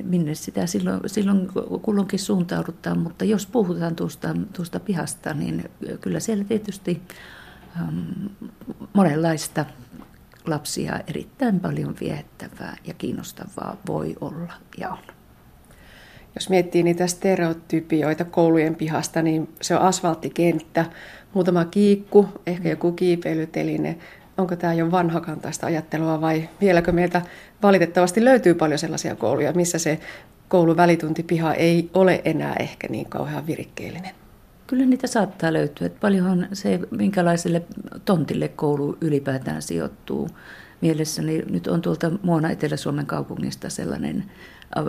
minne, sitä silloin, silloin kulloinkin suuntaudutaan, mutta jos puhutaan tuosta, tuosta pihasta, niin kyllä siellä tietysti um, monenlaista lapsia erittäin paljon viettävää ja kiinnostavaa voi olla ja on. Jos miettii niitä stereotypioita koulujen pihasta, niin se on asfalttikenttä, muutama kiikku, ehkä joku kiipeilyteline, onko tämä jo vanhakantaista ajattelua vai vieläkö meiltä valitettavasti löytyy paljon sellaisia kouluja, missä se kouluvälituntipiha ei ole enää ehkä niin kauhean virikkeellinen? Kyllä niitä saattaa löytyä. Paljonhan se, minkälaiselle tontille koulu ylipäätään sijoittuu. Mielessäni nyt on tuolta Muona Etelä-Suomen kaupungista sellainen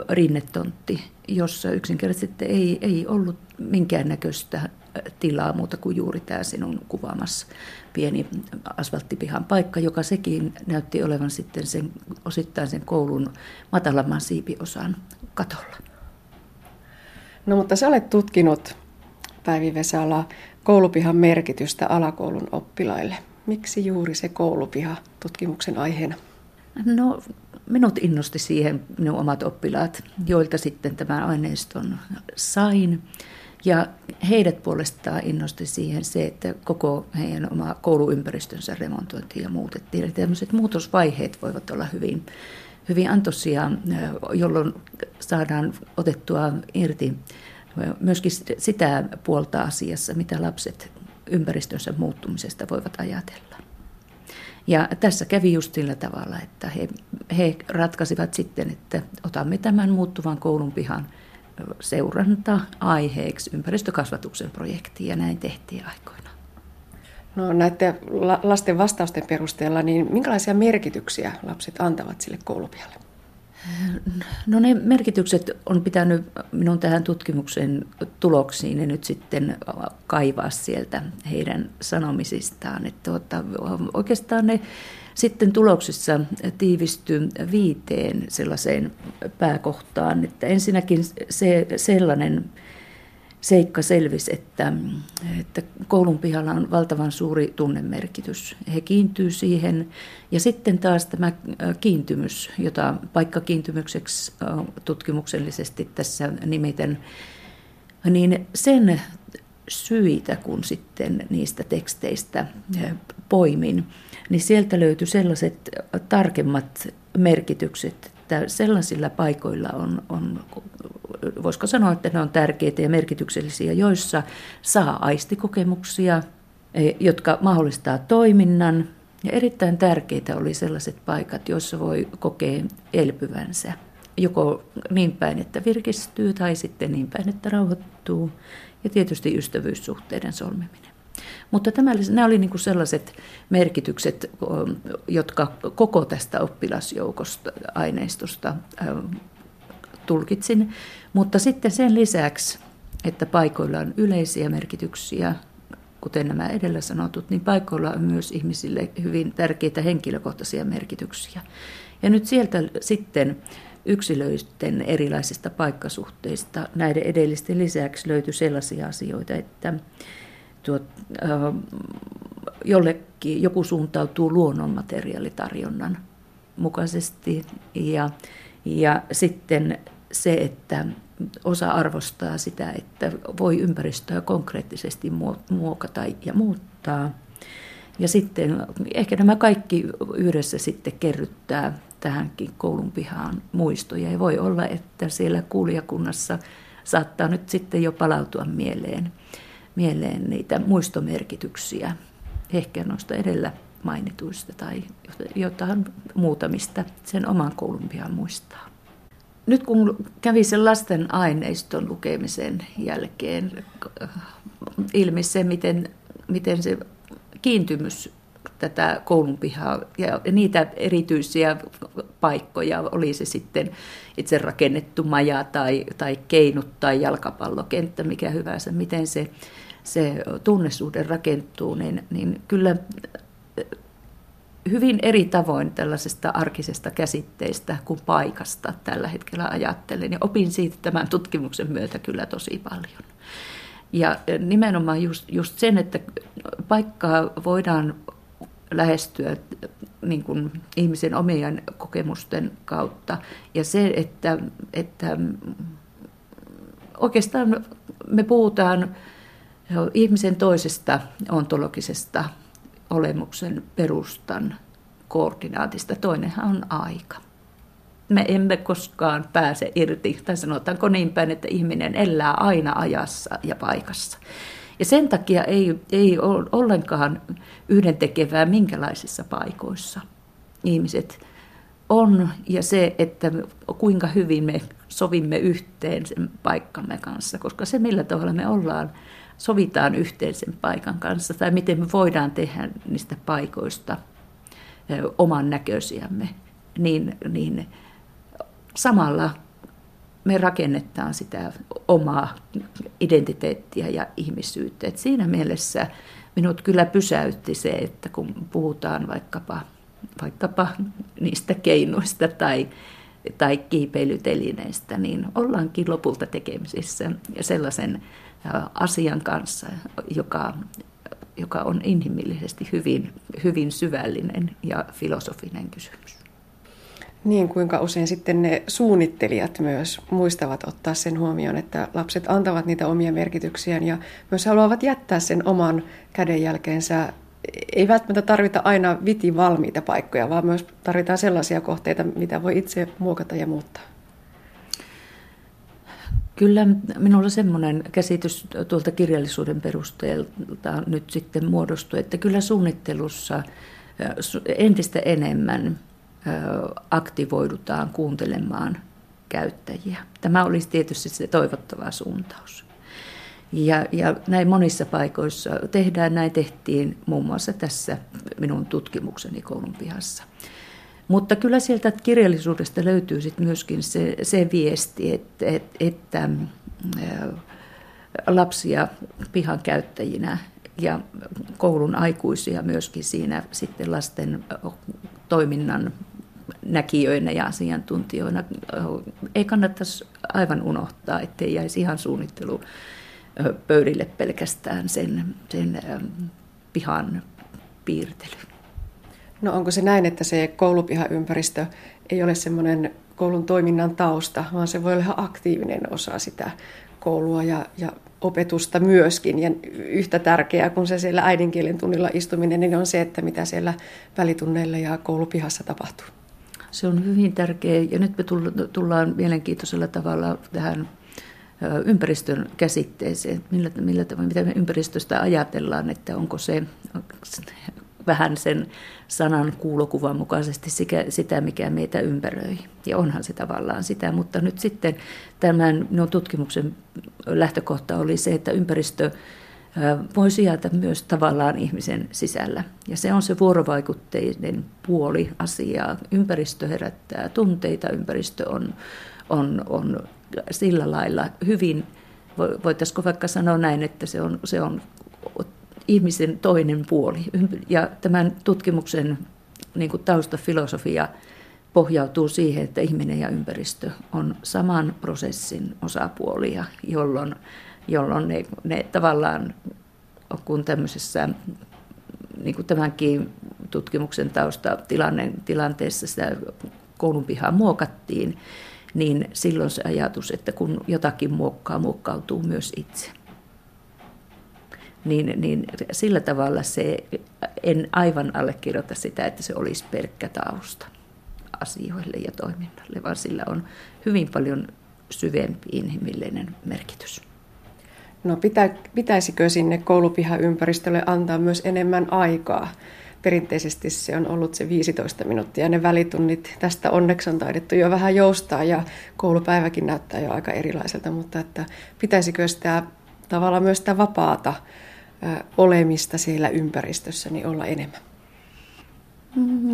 rinnetontti, jossa yksinkertaisesti ei, ei ollut minkäännäköistä tilaa muuta kuin juuri tämä sinun kuvaamassa pieni asfalttipihan paikka, joka sekin näytti olevan sitten sen, osittain sen koulun matalamman siipiosan katolla. No mutta sä olet tutkinut, Päivi Vesala, koulupihan merkitystä alakoulun oppilaille. Miksi juuri se koulupiha tutkimuksen aiheena? No minut innosti siihen minun omat oppilaat, joilta sitten tämän aineiston sain. Ja heidät puolestaan innosti siihen se, että koko heidän oma kouluympäristönsä remontointiin ja muutettiin. Eli tämmöiset muutosvaiheet voivat olla hyvin, hyvin antoisia, jolloin saadaan otettua irti myöskin sitä puolta asiassa, mitä lapset ympäristönsä muuttumisesta voivat ajatella. Ja tässä kävi just sillä tavalla, että he, he ratkaisivat sitten, että otamme tämän muuttuvan koulun pihan – seuranta aiheeksi ympäristökasvatuksen projektiin ja näin tehtiin aikoina. No näiden lasten vastausten perusteella, niin minkälaisia merkityksiä lapset antavat sille koulupialle? No ne merkitykset on pitänyt minun tähän tutkimuksen tuloksiin ja nyt sitten kaivaa sieltä heidän sanomisistaan. Että tuota, oikeastaan ne sitten tuloksissa tiivistyi viiteen sellaiseen pääkohtaan, että ensinnäkin se sellainen seikka selvisi, että, että koulun pihalla on valtavan suuri tunnemerkitys. He kiintyy siihen. Ja sitten taas tämä kiintymys, jota paikkakiintymykseksi tutkimuksellisesti tässä nimiten, niin sen syitä, kun sitten niistä teksteistä poimin, niin sieltä löytyi sellaiset tarkemmat merkitykset, että sellaisilla paikoilla on, on, voisiko sanoa, että ne on tärkeitä ja merkityksellisiä, joissa saa aistikokemuksia, e, jotka mahdollistaa toiminnan. Ja erittäin tärkeitä oli sellaiset paikat, joissa voi kokea elpyvänsä. Joko niin päin, että virkistyy tai sitten niin päin, että rauhoittuu. Ja tietysti ystävyyssuhteiden solmiminen. Mutta tämä, nämä oli niin sellaiset merkitykset, jotka koko tästä oppilasjoukosta, aineistosta tulkitsin. Mutta sitten sen lisäksi, että paikoilla on yleisiä merkityksiä, kuten nämä edellä sanotut, niin paikoilla on myös ihmisille hyvin tärkeitä henkilökohtaisia merkityksiä. Ja nyt sieltä sitten yksilöisten erilaisista paikkasuhteista näiden edellisten lisäksi löytyi sellaisia asioita, että tuot, äh, jollekin joku suuntautuu luonnonmateriaalitarjonnan mukaisesti ja, ja sitten se, että osa arvostaa sitä, että voi ympäristöä konkreettisesti muokata ja muuttaa. Ja sitten ehkä nämä kaikki yhdessä sitten kerryttää tähänkin koulun pihaan muistoja. Ja voi olla, että siellä kuulijakunnassa saattaa nyt sitten jo palautua mieleen, mieleen niitä muistomerkityksiä, ehkä noista edellä mainituista tai jotain muutamista sen oman koulun pihan muistaa. Nyt kun kävi sen lasten aineiston lukemisen jälkeen ilmi se, miten, miten se kiintymys tätä koulunpihaa ja niitä erityisiä paikkoja, oli se sitten itse rakennettu maja tai, tai keinut tai jalkapallokenttä, mikä hyvänsä, miten se, se tunnesuhde rakentuu, niin, niin kyllä hyvin eri tavoin tällaisesta arkisesta käsitteistä kuin paikasta tällä hetkellä ajattelen. Ja opin siitä tämän tutkimuksen myötä kyllä tosi paljon. Ja nimenomaan just, just sen, että paikkaa voidaan lähestyä niin kuin ihmisen omien kokemusten kautta. Ja se, että, että oikeastaan me puhutaan ihmisen toisesta ontologisesta olemuksen perustan koordinaatista. Toinenhan on aika. Me emme koskaan pääse irti, tai sanotaanko niin päin, että ihminen elää aina ajassa ja paikassa. Ja sen takia ei, ei ole ollenkaan yhdentekevää minkälaisissa paikoissa ihmiset on ja se, että kuinka hyvin me sovimme yhteen sen paikkamme kanssa, koska se millä tavalla me ollaan, sovitaan yhteen sen paikan kanssa tai miten me voidaan tehdä niistä paikoista oman näköisiämme, niin, niin samalla me rakennetaan sitä omaa identiteettiä ja ihmisyyttä. Et siinä mielessä minut kyllä pysäytti se, että kun puhutaan vaikkapa, vaikkapa niistä keinoista tai, tai kiipeilytelineistä, niin ollaankin lopulta tekemisissä sellaisen asian kanssa, joka, joka on inhimillisesti hyvin, hyvin syvällinen ja filosofinen kysymys. Niin, kuinka usein sitten ne suunnittelijat myös muistavat ottaa sen huomioon, että lapset antavat niitä omia merkityksiään ja myös haluavat jättää sen oman kädenjälkeensä. Ei välttämättä tarvita aina viti valmiita paikkoja, vaan myös tarvitaan sellaisia kohteita, mitä voi itse muokata ja muuttaa. Kyllä minulla semmoinen käsitys tuolta kirjallisuuden perusteelta nyt sitten muodostui, että kyllä suunnittelussa entistä enemmän aktivoidutaan kuuntelemaan käyttäjiä. Tämä olisi tietysti se toivottava suuntaus. Ja, ja näin monissa paikoissa tehdään, näin tehtiin muun muassa tässä minun tutkimukseni koulun pihassa. Mutta kyllä sieltä kirjallisuudesta löytyy sit myöskin se, se viesti, että, että, että lapsia pihan käyttäjinä ja koulun aikuisia myöskin siinä sitten lasten toiminnan näkijöinä ja asiantuntijoina. Ei kannattaisi aivan unohtaa, ettei jäisi ihan suunnittelu pöydille pelkästään sen, sen pihan piirtely. No onko se näin, että se koulupihaympäristö ei ole semmoinen koulun toiminnan tausta, vaan se voi olla ihan aktiivinen osa sitä koulua ja, ja opetusta myöskin. Ja yhtä tärkeää kuin se siellä äidinkielen tunnilla istuminen, niin on se, että mitä siellä välitunneilla ja koulupihassa tapahtuu. Se on hyvin tärkeä ja nyt me tullaan mielenkiintoisella tavalla tähän ympäristön käsitteeseen, millä, millä mitä me ympäristöstä ajatellaan, että onko se vähän sen sanan kuulokuvan mukaisesti sitä, mikä meitä ympäröi. Ja onhan se tavallaan sitä, mutta nyt sitten tämän minun tutkimuksen lähtökohta oli se, että ympäristö voi sijata myös tavallaan ihmisen sisällä. Ja se on se vuorovaikutteinen puoli asiaa. Ympäristö herättää tunteita, ympäristö on, on, on sillä lailla hyvin, voitaisiko vaikka sanoa näin, että se on, se on ihmisen toinen puoli. Ja tämän tutkimuksen niin kuin taustafilosofia pohjautuu siihen, että ihminen ja ympäristö on saman prosessin osapuolia, jolloin, jolloin ne, ne tavallaan, kun tämmöisessä niin kuin tämänkin tutkimuksen tausta tilanne, tilanteessa sitä koulun pihaa muokattiin, niin silloin se ajatus, että kun jotakin muokkaa, muokkautuu myös itse niin, niin sillä tavalla se, en aivan allekirjoita sitä, että se olisi pelkkä tausta. asioille ja toiminnalle, vaan sillä on hyvin paljon syvempi inhimillinen merkitys. No pitä, pitäisikö sinne koulupihaympäristölle antaa myös enemmän aikaa? Perinteisesti se on ollut se 15 minuuttia. Ne välitunnit tästä onneksi on taidettu jo vähän joustaa ja koulupäiväkin näyttää jo aika erilaiselta, mutta että pitäisikö sitä tavallaan myös sitä vapaata olemista siellä ympäristössä niin olla enemmän?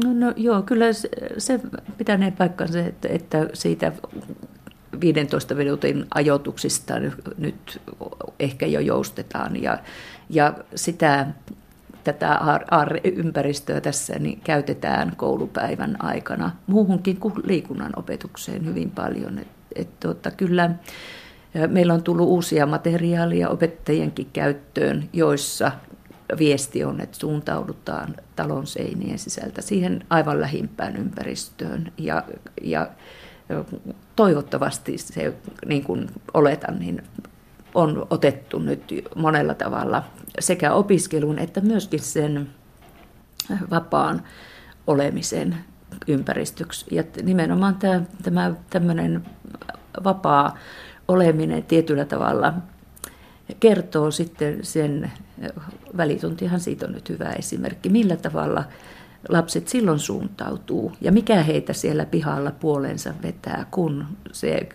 No, no joo, kyllä se, se pitänee paikkansa, että, että siitä 15 minuutin ajoituksista nyt ehkä jo joustetaan ja, ja sitä tätä ympäristöä tässä niin käytetään koulupäivän aikana muuhunkin kuin liikunnan opetukseen hyvin paljon. Et, et, tota, kyllä meillä on tullut uusia materiaalia opettajienkin käyttöön, joissa viesti on, että suuntaudutaan talon seinien sisältä siihen aivan lähimpään ympäristöön ja, ja toivottavasti se, niin kuin oletan, niin on otettu nyt monella tavalla sekä opiskelun että myöskin sen vapaan olemisen ympäristöksi. Ja nimenomaan tämä, tämä tämmöinen vapaa oleminen tietyllä tavalla kertoo sitten sen, välituntihan siitä on nyt hyvä esimerkki, millä tavalla lapset silloin suuntautuu ja mikä heitä siellä pihalla puolensa vetää, kun se,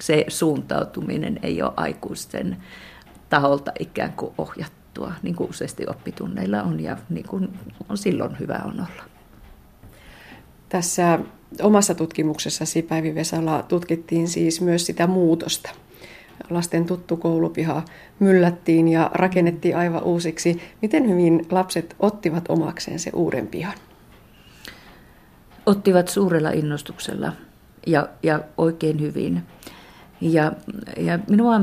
se suuntautuminen ei ole aikuisten taholta ikään kuin ohjattua, niin kuin useasti oppitunneilla on ja niin kuin on silloin hyvä on olla. Tässä omassa tutkimuksessasi Päivi Vesala tutkittiin siis myös sitä muutosta. Lasten tuttu koulupiha myllättiin ja rakennettiin aivan uusiksi. Miten hyvin lapset ottivat omakseen se uuden pihan? Ottivat suurella innostuksella ja, ja oikein hyvin. Ja, ja minua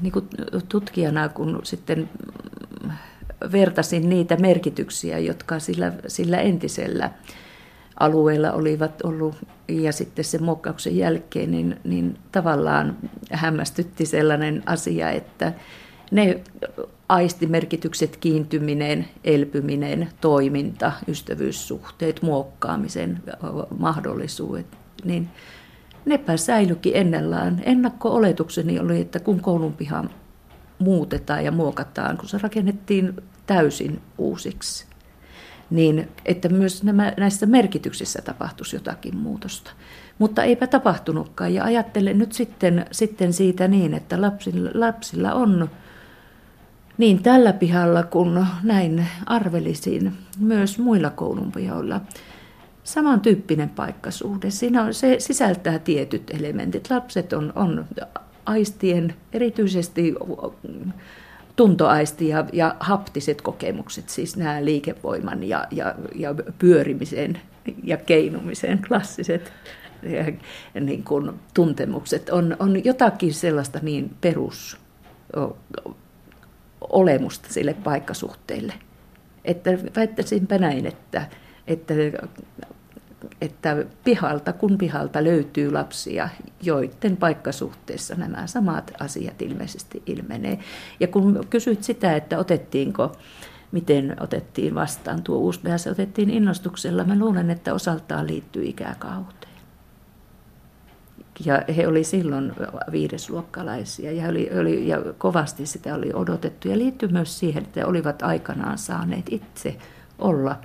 niin kuin tutkijana, kun sitten vertasin niitä merkityksiä, jotka sillä, sillä entisellä alueella olivat ollut ja sitten sen muokkauksen jälkeen, niin, niin tavallaan hämmästytti sellainen asia, että ne aistimerkitykset, kiintyminen, elpyminen, toiminta, ystävyyssuhteet, muokkaamisen mahdollisuudet, niin nepä säilyikin ennellään. Ennakko-oletukseni oli, että kun koulun piha muutetaan ja muokataan, kun se rakennettiin täysin uusiksi, niin että myös nämä, näissä merkityksissä tapahtuisi jotakin muutosta. Mutta eipä tapahtunutkaan ja ajattelen nyt sitten, sitten siitä niin, että lapsilla, lapsilla on niin tällä pihalla kuin näin arvelisin myös muilla koulun pihoilla samantyyppinen paikkasuhde. Siinä on, se sisältää tietyt elementit. Lapset on, on aistien, erityisesti tuntoaisti ja, ja haptiset kokemukset, siis nämä liikevoiman ja, ja, ja pyörimisen ja keinumisen klassiset niin kuin, tuntemukset, on, on jotakin sellaista niin perus olemusta sille paikkasuhteelle. Että väittäisinpä näin, että, että että pihalta kun pihalta löytyy lapsia, joiden paikkasuhteessa nämä samat asiat ilmeisesti ilmenee. Ja kun kysyt sitä, että otettiinko, miten otettiin vastaan tuo uusi se otettiin innostuksella, mä luulen, että osaltaan liittyy ikäkauteen. Ja he oli silloin viidesluokkalaisia ja, oli, oli, ja kovasti sitä oli odotettu. Ja liittyy myös siihen, että olivat aikanaan saaneet itse olla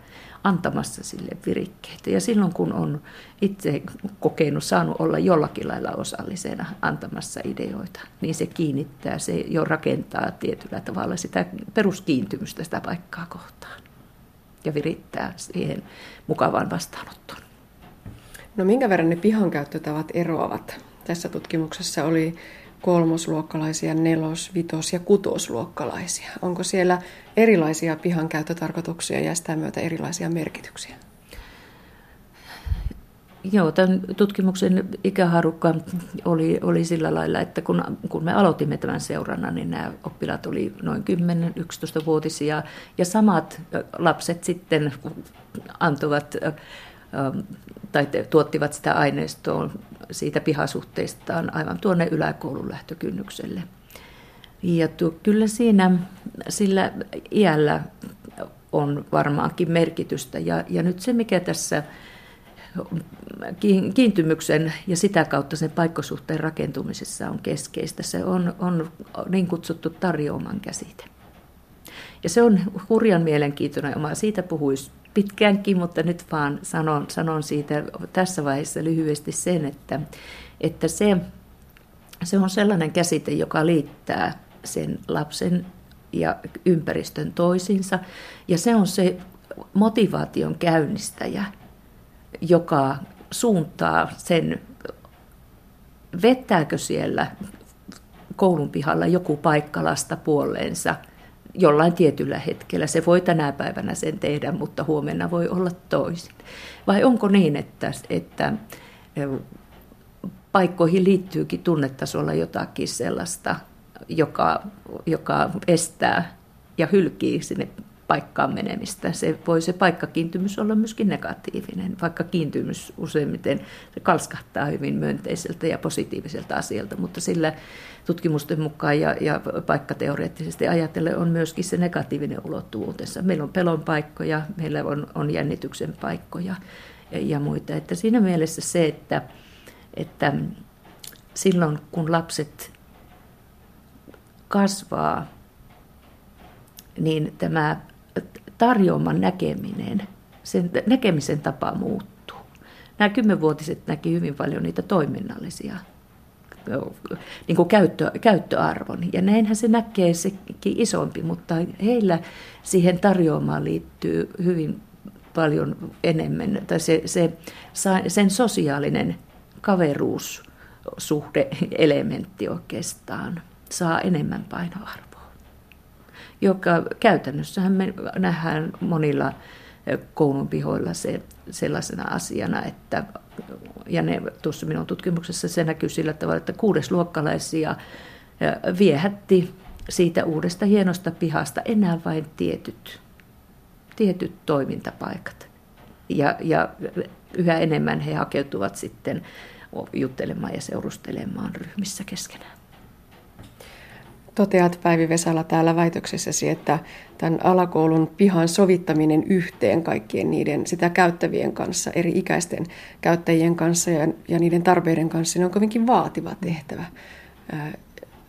antamassa sille virikkeitä. Ja silloin kun on itse kokenut, saanut olla jollakin lailla osallisena antamassa ideoita, niin se kiinnittää, se jo rakentaa tietyllä tavalla sitä peruskiintymystä sitä paikkaa kohtaan ja virittää siihen mukavaan vastaanottoon. No minkä verran ne pihankäyttötavat eroavat? Tässä tutkimuksessa oli kolmosluokkalaisia, nelos-, vitos- ja kutosluokkalaisia. Onko siellä erilaisia pihan käyttötarkoituksia ja sitä myötä erilaisia merkityksiä? Joo, tämän tutkimuksen ikäharukka oli, oli sillä lailla, että kun, kun me aloitimme tämän seurannan, niin nämä oppilaat oli noin 10-11-vuotisia ja samat lapset sitten antoivat tai tuottivat sitä aineistoa siitä pihasuhteistaan aivan tuonne yläkoulun lähtökynnykselle. Ja tu, kyllä siinä sillä iällä on varmaankin merkitystä. Ja, ja nyt se, mikä tässä kiintymyksen ja sitä kautta sen paikkosuhteen rakentumisessa on keskeistä. Se on, on niin kutsuttu tarjoaman käsite. Ja se on hurjan mielenkiintoinen oma. Siitä puhuisi pitkäänkin, mutta nyt vaan sanon, sanon siitä tässä vaiheessa lyhyesti sen, että, että se, se on sellainen käsite, joka liittää sen lapsen ja ympäristön toisiinsa. Ja se on se motivaation käynnistäjä, joka suuntaa sen, vettääkö siellä koulun pihalla joku paikka lasta puoleensa jollain tietyllä hetkellä. Se voi tänä päivänä sen tehdä, mutta huomenna voi olla toisin. Vai onko niin, että, että paikkoihin liittyykin tunnetasolla jotakin sellaista, joka, joka estää ja hylkii sinne paikkaan menemistä. Se voi se paikkakiintymys olla myöskin negatiivinen, vaikka kiintymys useimmiten se kalskahtaa hyvin myönteiseltä ja positiiviselta asialta, mutta sillä tutkimusten mukaan ja, ja paikkateoreettisesti ajatellen on myöskin se negatiivinen ulottuvuutensa. Meillä on pelon paikkoja, meillä on, on jännityksen paikkoja ja, ja muita. Että siinä mielessä se, että, että silloin kun lapset kasvaa, niin tämä tarjoaman näkeminen, sen näkemisen tapa muuttuu. Nämä kymmenvuotiset näki hyvin paljon niitä toiminnallisia niin kuin käyttö, käyttöarvon. Ja näinhän se näkee sekin isompi, mutta heillä siihen tarjoamaan liittyy hyvin paljon enemmän, tai se, se, sen sosiaalinen kaveruussuhde-elementti oikeastaan saa enemmän painoarvoa joka käytännössähän me nähdään monilla koulun pihoilla se sellaisena asiana, että ja ne, tuossa minun tutkimuksessa se näkyy sillä tavalla, että kuudesluokkalaisia viehätti siitä uudesta hienosta pihasta enää vain tietyt, tietyt toimintapaikat. Ja, ja yhä enemmän he hakeutuvat sitten juttelemaan ja seurustelemaan ryhmissä keskenään. Toteat Päivi Vesala täällä väitöksessäsi, että tämän alakoulun pihan sovittaminen yhteen kaikkien niiden sitä käyttävien kanssa, eri ikäisten käyttäjien kanssa ja, ja niiden tarpeiden kanssa, niin on kovinkin vaativa tehtävä.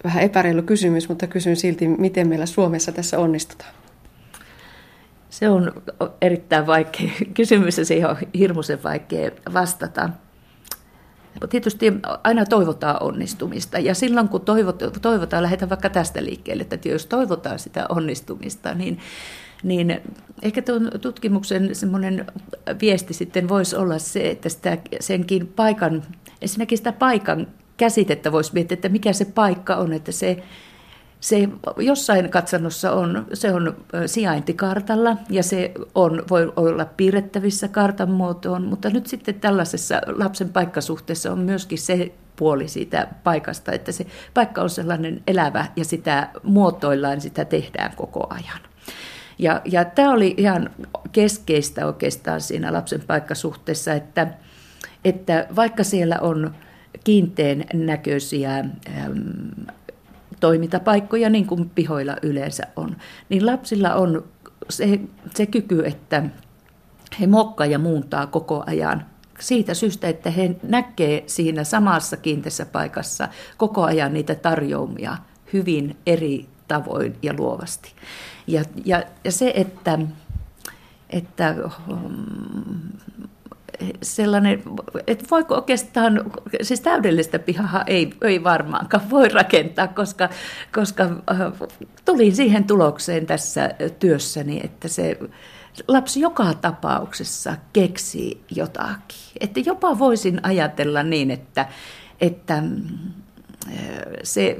Vähän epäreilu kysymys, mutta kysyn silti, miten meillä Suomessa tässä onnistutaan. Se on erittäin vaikea kysymys ja siihen on hirmuisen vaikea vastata. Tietysti aina toivotaan onnistumista. Ja silloin kun toivotaan, lähdetään vaikka tästä liikkeelle, että jos toivotaan sitä onnistumista, niin, niin ehkä tuon tutkimuksen semmoinen viesti sitten voisi olla se, että sitä, senkin paikan, ensinnäkin sitä paikan käsitettä voisi miettiä, että mikä se paikka on, että se se jossain katsannossa on, se on sijaintikartalla ja se on, voi olla piirrettävissä kartan muotoon, mutta nyt sitten tällaisessa lapsen paikkasuhteessa on myöskin se puoli siitä paikasta, että se paikka on sellainen elävä ja sitä muotoillaan, sitä tehdään koko ajan. Ja, ja tämä oli ihan keskeistä oikeastaan siinä lapsen paikkasuhteessa, että, että vaikka siellä on kiinteen näköisiä toimintapaikkoja, niin kuin pihoilla yleensä on, niin lapsilla on se, se kyky, että he mokkaa ja muuntaa koko ajan siitä syystä, että he näkee siinä samassa kiinteässä paikassa koko ajan niitä tarjoumia hyvin eri tavoin ja luovasti. Ja, ja, ja se, että, että sellainen, että voiko oikeastaan, siis täydellistä pihaa ei, ei varmaankaan voi rakentaa, koska, koska äh, tulin siihen tulokseen tässä työssäni, että se lapsi joka tapauksessa keksii jotakin. Että jopa voisin ajatella niin, että, että äh, se,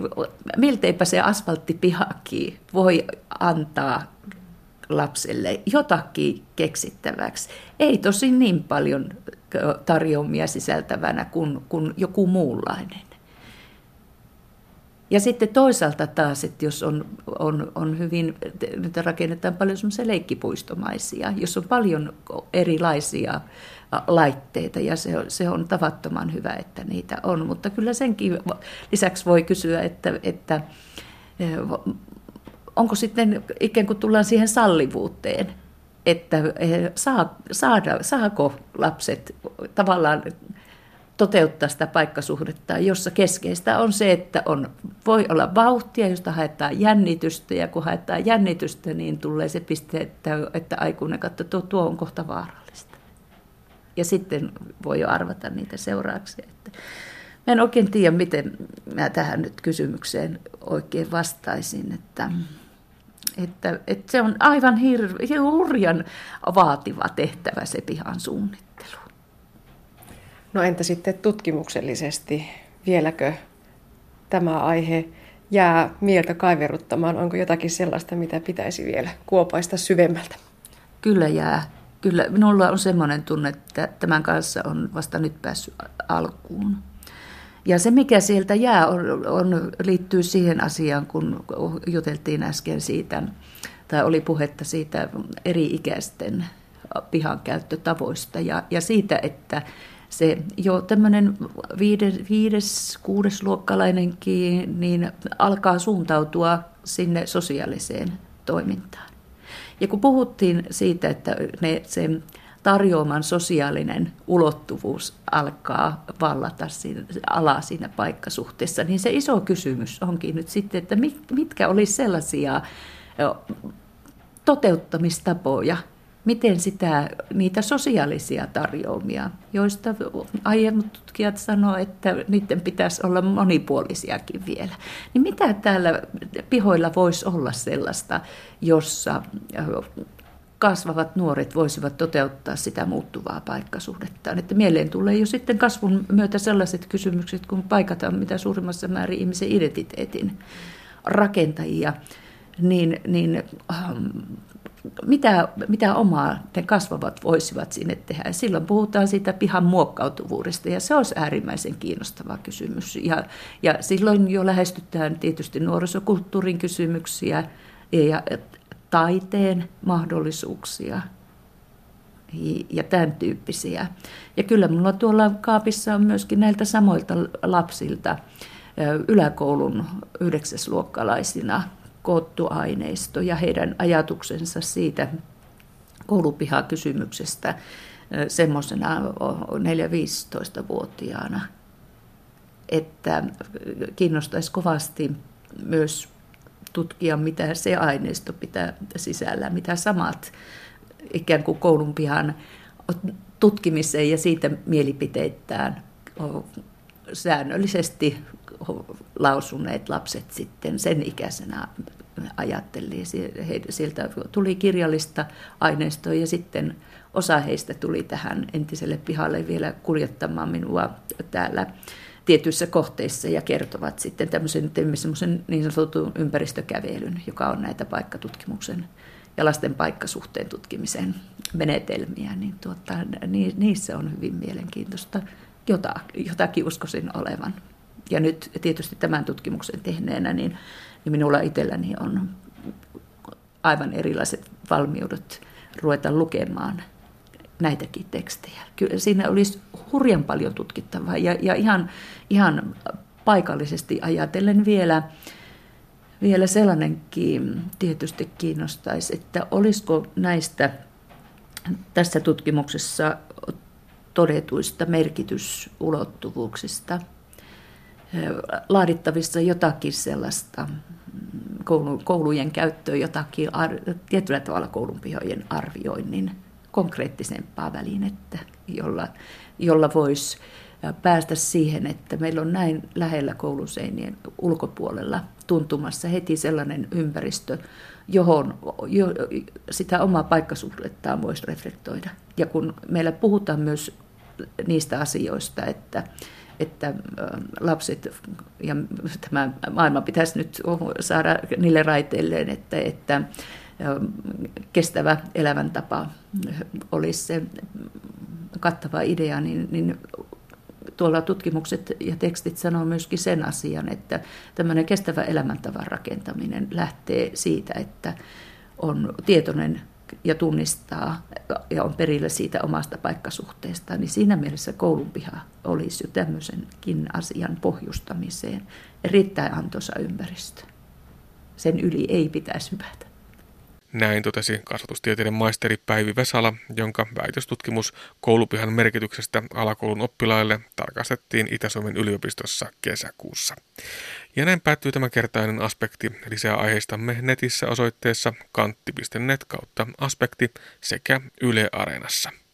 milteipä se asfalttipihakin voi antaa lapselle jotakin keksittäväksi. Ei tosin niin paljon tarjoamia sisältävänä kuin, kuin joku muunlainen. Ja sitten toisaalta taas, että jos on, on, on hyvin, nyt rakennetaan paljon semmoisia leikkipuistomaisia, jos on paljon erilaisia laitteita ja se, se on tavattoman hyvä, että niitä on. Mutta kyllä senkin lisäksi voi kysyä, että, että onko sitten ikään kuin tullaan siihen sallivuuteen, että saa, saada, saako lapset tavallaan toteuttaa sitä paikkasuhdetta, jossa keskeistä on se, että on, voi olla vauhtia, josta haetaan jännitystä, ja kun haetaan jännitystä, niin tulee se piste, että, että aikuinen katsoo, tuo, tuo on kohta vaarallista. Ja sitten voi jo arvata niitä seurauksia. Että mä en oikein tiedä, miten mä tähän nyt kysymykseen oikein vastaisin, että, että, että se on aivan hir- hurjan vaativa tehtävä se pihan suunnittelu. No entä sitten tutkimuksellisesti? Vieläkö tämä aihe jää mieltä kaiveruttamaan? Onko jotakin sellaista, mitä pitäisi vielä kuopaista syvemmältä? Kyllä jää. Kyllä, minulla on semmoinen tunne, että tämän kanssa on vasta nyt päässyt alkuun. Ja se, mikä sieltä jää, on, on, liittyy siihen asiaan, kun juteltiin äsken siitä, tai oli puhetta siitä eri-ikäisten pihankäyttötavoista ja, ja siitä, että se jo tämmöinen viides, viides, kuudesluokkalainenkin niin alkaa suuntautua sinne sosiaaliseen toimintaan. Ja kun puhuttiin siitä, että ne, se tarjoaman sosiaalinen ulottuvuus alkaa vallata siinä, alaa siinä paikkasuhteessa, niin se iso kysymys onkin nyt sitten, että mitkä olisi sellaisia toteuttamistapoja, miten sitä, niitä sosiaalisia tarjoamia, joista aiemmat tutkijat sanoivat, että niiden pitäisi olla monipuolisiakin vielä. Niin mitä täällä pihoilla voisi olla sellaista, jossa kasvavat nuoret voisivat toteuttaa sitä muuttuvaa paikkasuhdettaan. Että mieleen tulee jo sitten kasvun myötä sellaiset kysymykset, kun paikataan mitä suurimmassa määrin ihmisen identiteetin rakentajia, niin, niin ähm, mitä, mitä omaa ne kasvavat voisivat sinne tehdä. Ja silloin puhutaan siitä pihan muokkautuvuudesta ja se olisi äärimmäisen kiinnostava kysymys. Ja, ja silloin jo lähestytään tietysti nuorisokulttuurin kysymyksiä ja taiteen mahdollisuuksia ja tämän tyyppisiä. Ja kyllä minulla tuolla kaapissa on myöskin näiltä samoilta lapsilta yläkoulun yhdeksäsluokkalaisina koottu aineisto ja heidän ajatuksensa siitä koulupihakysymyksestä semmoisena 4-15-vuotiaana, että kiinnostaisi kovasti myös tutkia, mitä se aineisto pitää sisällä, mitä samat ikään kuin koulunpihan tutkimiseen ja siitä mielipiteittään säännöllisesti lausuneet lapset sitten sen ikäisenä ajatteli. Sieltä tuli kirjallista aineistoa ja sitten osa heistä tuli tähän entiselle pihalle vielä kuljettamaan minua täällä tietyissä kohteissa ja kertovat sitten tämmöisen, semmoisen niin sanotun ympäristökävelyn, joka on näitä paikkatutkimuksen ja lasten paikkasuhteen tutkimisen menetelmiä, niin tuota, niissä on hyvin mielenkiintoista. Jota, jotakin uskoisin olevan. Ja nyt tietysti tämän tutkimuksen tehneenä, niin, niin minulla itselläni on aivan erilaiset valmiudet ruveta lukemaan näitäkin tekstejä. Kyllä siinä olisi hurjan paljon tutkittavaa. Ja, ja ihan, ihan paikallisesti ajatellen vielä, vielä sellainenkin tietysti kiinnostaisi, että olisiko näistä tässä tutkimuksessa todetuista merkitysulottuvuuksista laadittavissa jotakin sellaista mm, koulujen käyttöön, jotakin tietyllä tavalla koulunpihojen arvioinnin konkreettisempaa välinettä, jolla, jolla voisi päästä siihen, että meillä on näin lähellä kouluseinien ulkopuolella tuntumassa heti sellainen ympäristö, johon jo, sitä omaa paikkasuhdettaan voisi reflektoida. Ja kun meillä puhutaan myös niistä asioista, että, että lapset ja tämä maailma pitäisi nyt saada niille raiteilleen, että, että kestävä elämäntapa olisi se kattava idea, niin, niin tuolla tutkimukset ja tekstit sanoo myöskin sen asian, että tämmöinen kestävä elämäntavan rakentaminen lähtee siitä, että on tietoinen ja tunnistaa ja on perillä siitä omasta paikkasuhteesta, niin siinä mielessä koulunpiha olisi jo tämmöisenkin asian pohjustamiseen erittäin antoisa ympäristö. Sen yli ei pitäisi hypätä. Näin totesi kasvatustieteiden maisteri Päivi Vesala, jonka väitöstutkimus koulupihan merkityksestä alakoulun oppilaille tarkastettiin Itä-Suomen yliopistossa kesäkuussa. Ja näin päättyy tämä kertainen aspekti. Lisää aiheistamme netissä osoitteessa kantti.net kautta aspekti sekä Yle Areenassa.